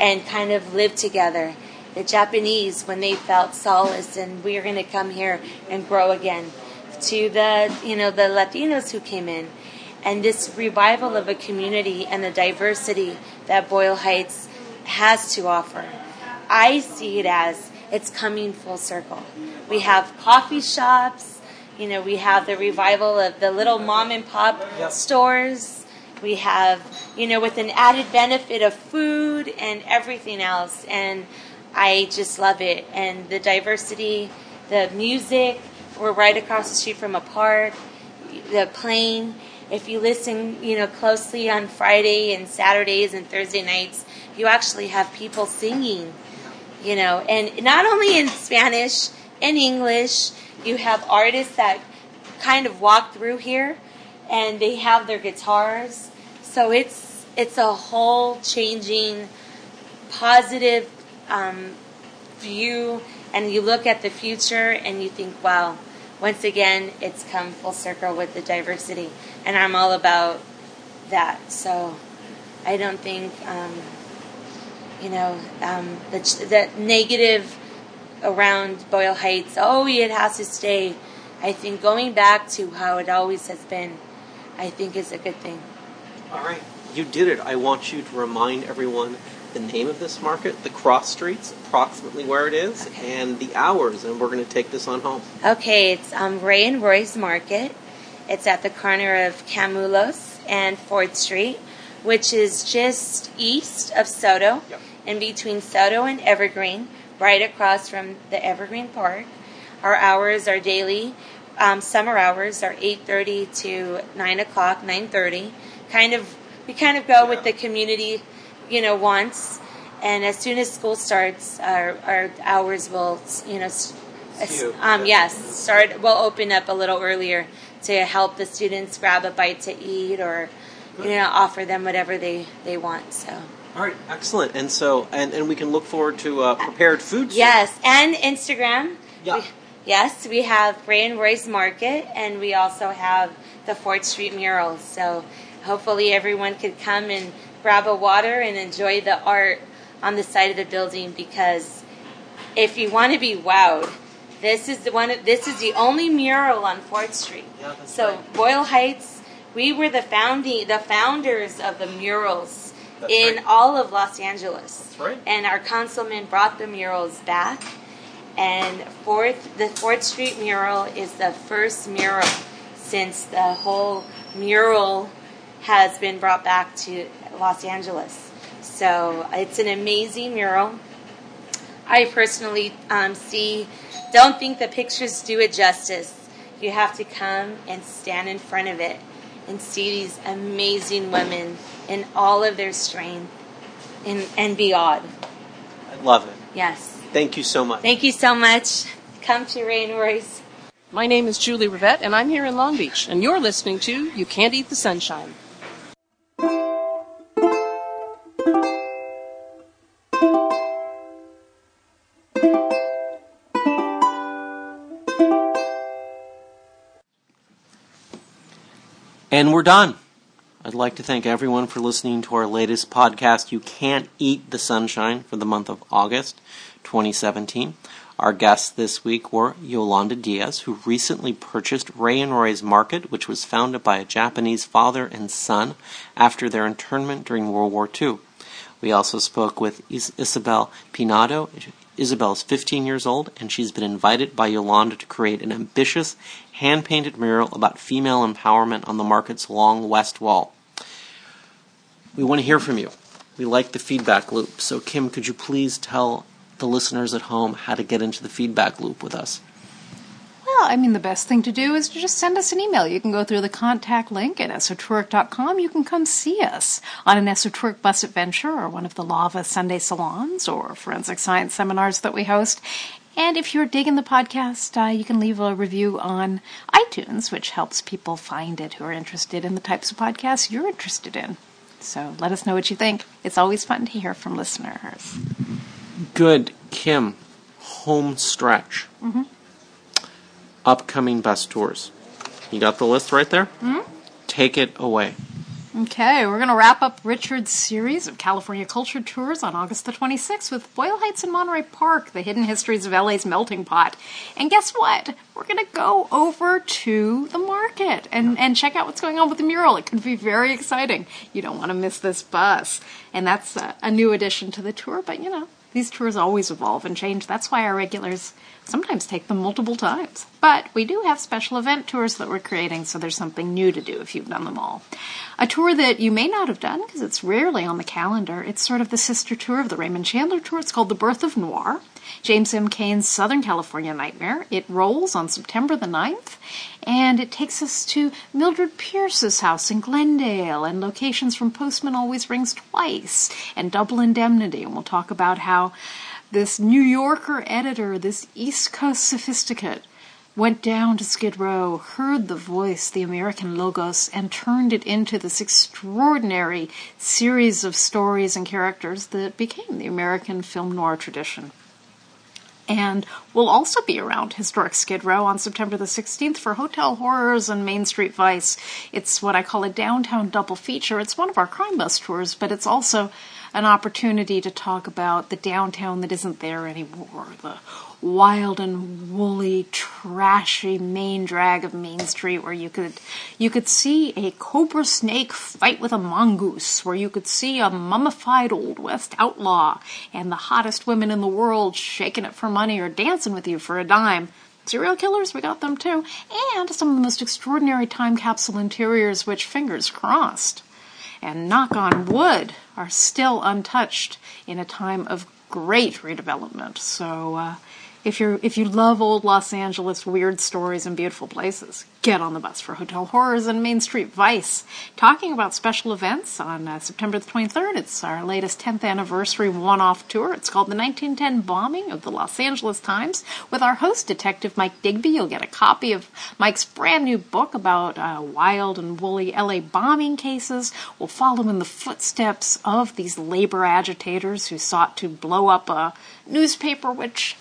and kind of lived together. The Japanese, when they felt solace and we are going to come here and grow again, to the you know the Latinos who came in, and this revival of a community and the diversity that Boyle Heights has to offer. I see it as it's coming full circle. We have coffee shops, you know, we have the revival of the little mom and pop stores. We have, you know, with an added benefit of food and everything else. And I just love it. And the diversity, the music, we're right across the street from a park, the playing. If you listen, you know, closely on Friday and Saturdays and Thursday nights, you actually have people singing, you know, and not only in Spanish, in English, you have artists that kind of walk through here and they have their guitars. So it's it's a whole changing positive um, view and you look at the future and you think, wow, once again, it's come full circle with the diversity. And I'm all about that. So I don't think, um, you know, um, the, the negative around Boyle Heights, oh, it has to stay. I think going back to how it always has been, I think is a good thing. All right, you did it. I want you to remind everyone the name of this market, the cross streets, approximately where it is, and the hours, and we're going to take this on home. Okay, it's um, Ray and Roy's Market. It's at the corner of Camulos and Fourth Street, which is just east of Soto, Yep. in between Soto and Evergreen, right across from the Evergreen Park. Our hours are daily. Um, summer hours are 8:30 to 9 o'clock, 9:30. Kind of, we kind of go with the community, you know, wants. And as soon as school starts, our, our hours will, you know, Skew. um, yes, start. We'll open up a little earlier to help the students grab a bite to eat, or you know, offer them whatever they they want. So All right, excellent. And so, and, and we can look forward to uh, prepared food. yes, and Instagram. Yeah. We- yes, we have Ray and Roy's Market, and we also have the Fourth Street murals. So hopefully, everyone could come and grab a water and enjoy the art on the side of the building because if you want to be wowed. This is the one. This is the only mural on Fourth Street. Yeah, so right. Boyle Heights, we were the founding, the founders of the murals That's in right. all of Los Angeles. That's right. And our councilman brought the murals back. And Fourth, the Fourth Street mural is the first mural since the whole mural has been brought back to Los Angeles. So it's an amazing mural. I personally um, see, don't think the pictures do it justice. You have to come and stand in front of it and see these amazing women in all of their strength and, and be awed. I love it. Yes. Thank you so much. Thank you so much. Come to Ray and Roy's. My name is Julie Rivette, and I'm here in Long Beach, and you're listening to You Can't Eat the Sunshine. And we're done. I'd like to thank everyone for listening to our latest podcast, You Can't Eat the Sunshine, for the month of August 2017. Our guests this week were Yolanda Diaz, who recently purchased Ray and Roy's Market, which was founded by a Japanese father and son after their internment during World War II. We also spoke with Is- Isabel Pineda. Isabel is 15 years old, and she's been invited by Yolanda to create an ambitious, hand painted mural about female empowerment on the market's long west wall. We want to hear from you. We like the feedback loop. So, Kim, could you please tell the listeners at home how to get into the feedback loop with us? Well, I mean, the best thing to do is to just send us an email. You can go through the contact link at esotouric.com. You can come see us on an esotouric bus adventure or one of the Lava Sunday salons or forensic science seminars that we host. And if you're digging the podcast, uh, you can leave a review on iTunes, which helps people find it who are interested in the types of podcasts you're interested in. So let us know what you think. It's always fun to hear from listeners. Good, Kim. Home stretch. Mm-hmm. Upcoming bus tours. You got the list right there? Mhm. Take it away. Okay, we're going to wrap up Richard's series of California culture tours on August the 26th with Boyle Heights and Monterey Park, the hidden histories of LA's melting pot. And guess what? We're going to go over to the market and, and check out what's going on with the mural. It could be very exciting. You don't want to miss this bus. And that's a, a new addition to the tour, but you know, these tours always evolve and change. That's why our regulars sometimes take them multiple times. But we do have special event tours that we're creating, so there's something new to do if you've done them all. A tour that you may not have done because it's rarely on the calendar. It's sort of the sister tour of the Raymond Chandler tour. It's called The Birth of Noir. James M. Cain's Southern California Nightmare. It rolls on September the 9th, and it takes us to Mildred Pierce's house in Glendale, and locations from Postman Always Rings Twice, and Double Indemnity. And we'll talk about how this New Yorker editor, this East Coast sophisticate, went down to Skid Row, heard the voice, the American logos, and turned it into this extraordinary series of stories and characters that became the American film noir tradition. And we'll also be around historic Skid Row on September the 16th for Hotel Horrors and Main Street Vice. It's what I call a downtown double feature. It's one of our crime bus tours, but it's also an opportunity to talk about the downtown that isn't there anymore, the wild and woolly, trashy main drag of Main Street, where you could you could see a cobra snake fight with a mongoose, where you could see a mummified old west outlaw, and the hottest women in the world shaking it for money or dancing with you for a dime. Serial killers, we got them too, and some of the most extraordinary time capsule interiors, which fingers crossed and knock on wood are still untouched in a time of great redevelopment. So uh, if you if you love old Los Angeles weird stories and beautiful places, get on the bus for Hotel Horrors and Main Street Vice. Talking about special events on uh, September the 23rd, it's our latest 10th anniversary one-off tour. It's called the 1910 Bombing of the Los Angeles Times. With our host, Detective Mike Digby, you'll get a copy of Mike's brand new book about uh, wild and woolly LA bombing cases. We'll follow in the footsteps of these labor agitators who sought to blow up a newspaper which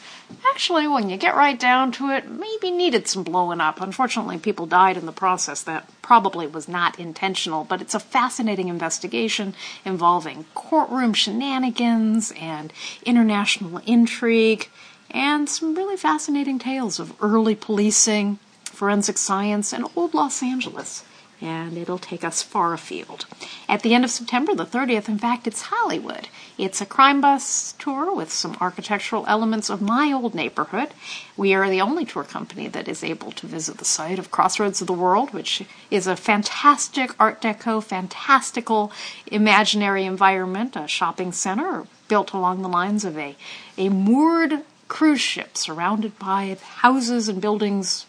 actually, when you get right down to it, maybe needed some blowing up. Unfortunately, people died in the process. That probably was not intentional, but it's a fascinating investigation involving courtroom shenanigans and international intrigue and some really fascinating tales of early policing, forensic science, and old Los Angeles and it'll take us far afield. At the end of September, the 30th, in fact, it's Hollywood. It's a crime bus tour with some architectural elements of my old neighborhood. We are the only tour company that is able to visit the site of Crossroads of the World, which is a fantastic Art Deco, fantastical imaginary environment, a shopping center built along the lines of a, a moored cruise ship surrounded by houses and buildings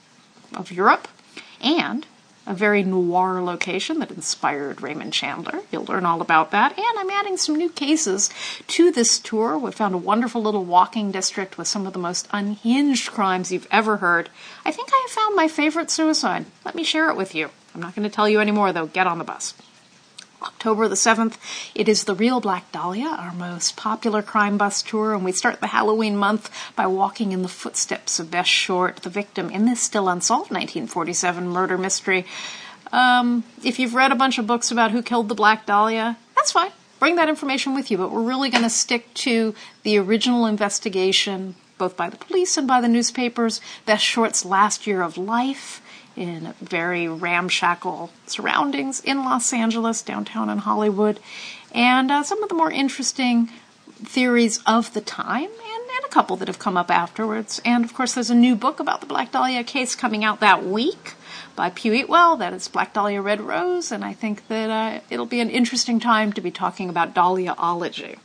of Europe. And a very noir location that inspired Raymond Chandler. You'll learn all about that. And I'm adding some new cases to this tour. We found a wonderful little walking district with some of the most unhinged crimes you've ever heard. I think I have found my favorite suicide. Let me share it with you. I'm not going to tell you anymore, though. Get on the bus. October the 7th, it is the Real Black Dahlia, our most popular crime bus tour, and we start the Halloween month by walking in the footsteps of Beth Short, the victim in this still unsolved 1947 murder mystery. Um, if you've read a bunch of books about who killed the Black Dahlia, that's fine. Bring that information with you, but we're really going to stick to the original investigation, both by the police and by the newspapers, Beth Short's last year of life in very ramshackle surroundings in Los Angeles, downtown in Hollywood, and uh, some of the more interesting theories of the time, and, and a couple that have come up afterwards. And of course, there's a new book about the Black Dahlia case coming out that week by Piu Eatwell. That is Black Dahlia Red Rose, and I think that uh, it'll be an interesting time to be talking about Dahliaology.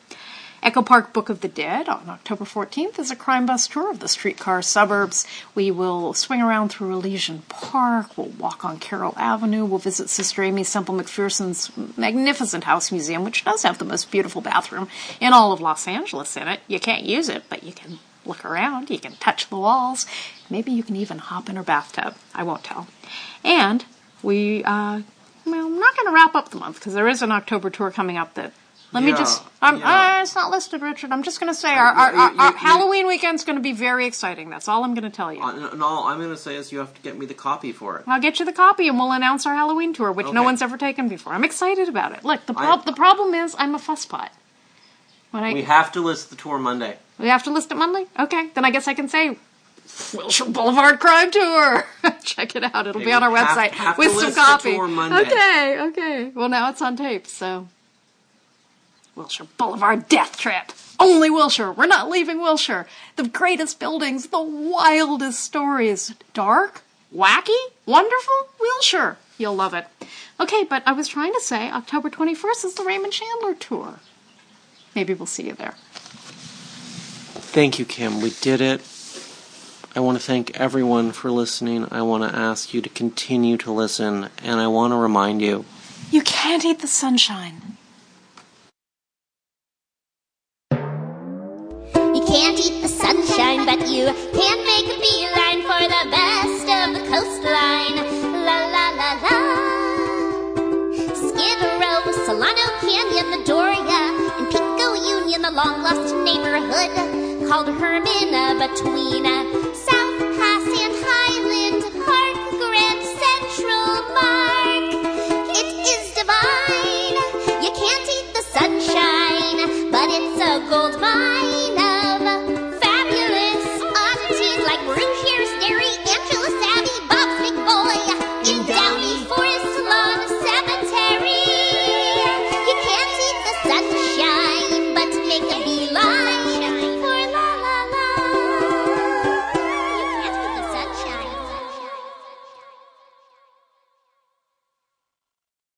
Echo Park Book of the Dead on October 14th is a crime bus tour of the streetcar suburbs. We will swing around through Elysian Park, we'll walk on Carroll Avenue, we'll visit Sister Aimee Semple McPherson's magnificent house museum, which does have the most beautiful bathroom in all of Los Angeles in it. You can't use it, but you can look around, you can touch the walls, maybe you can even hop in her bathtub. I won't tell. And we, uh, well, I'm not going to wrap up the month because there is an October tour coming up that let me just. I'm, yeah. uh, it's not listed, Richard. I'm just going to say our, our, you- our, our you- Halloween weekend's going to be very exciting. That's all I'm going to tell you. Uh, and all I'm going to say is you have to get me the copy for it. I'll get you the copy and we'll announce our Halloween tour, which no one's ever taken before. I'm excited about it. Look, the, prob- I- the problem is I'm a fusspot. When I, We have to list the tour Monday. we have to list it Monday? Okay, then I guess I can say Wilshire Boulevard Crime Tour. Check it out. It'll Okay, be on our have- website have to with some list the copy. Okay, okay. Well, now it's on tape, so. Wilshire Boulevard Death Trip. Only Wilshire. We're not leaving Wilshire. The greatest buildings, the wildest stories. Dark, wacky, wonderful. Wilshire. You'll love it. Okay, but I was trying to say October 21st is the Raymond Chandler tour. Maybe we'll see you there. Thank you, Kim. We did it. I want to thank everyone for listening. I want to ask you to continue to listen, and I want to remind you You can't eat the sunshine. can't eat the sunshine, but you can make a beeline for the best of the coastline. La la la la. Skid Row, Solano Canyon, the Doria, and Pico Union, the long lost neighborhood called Hermon between uh, South Pass and Highland Park, Grand Central Mark. It is divine. You can't eat the sunshine, but it's a gold mine.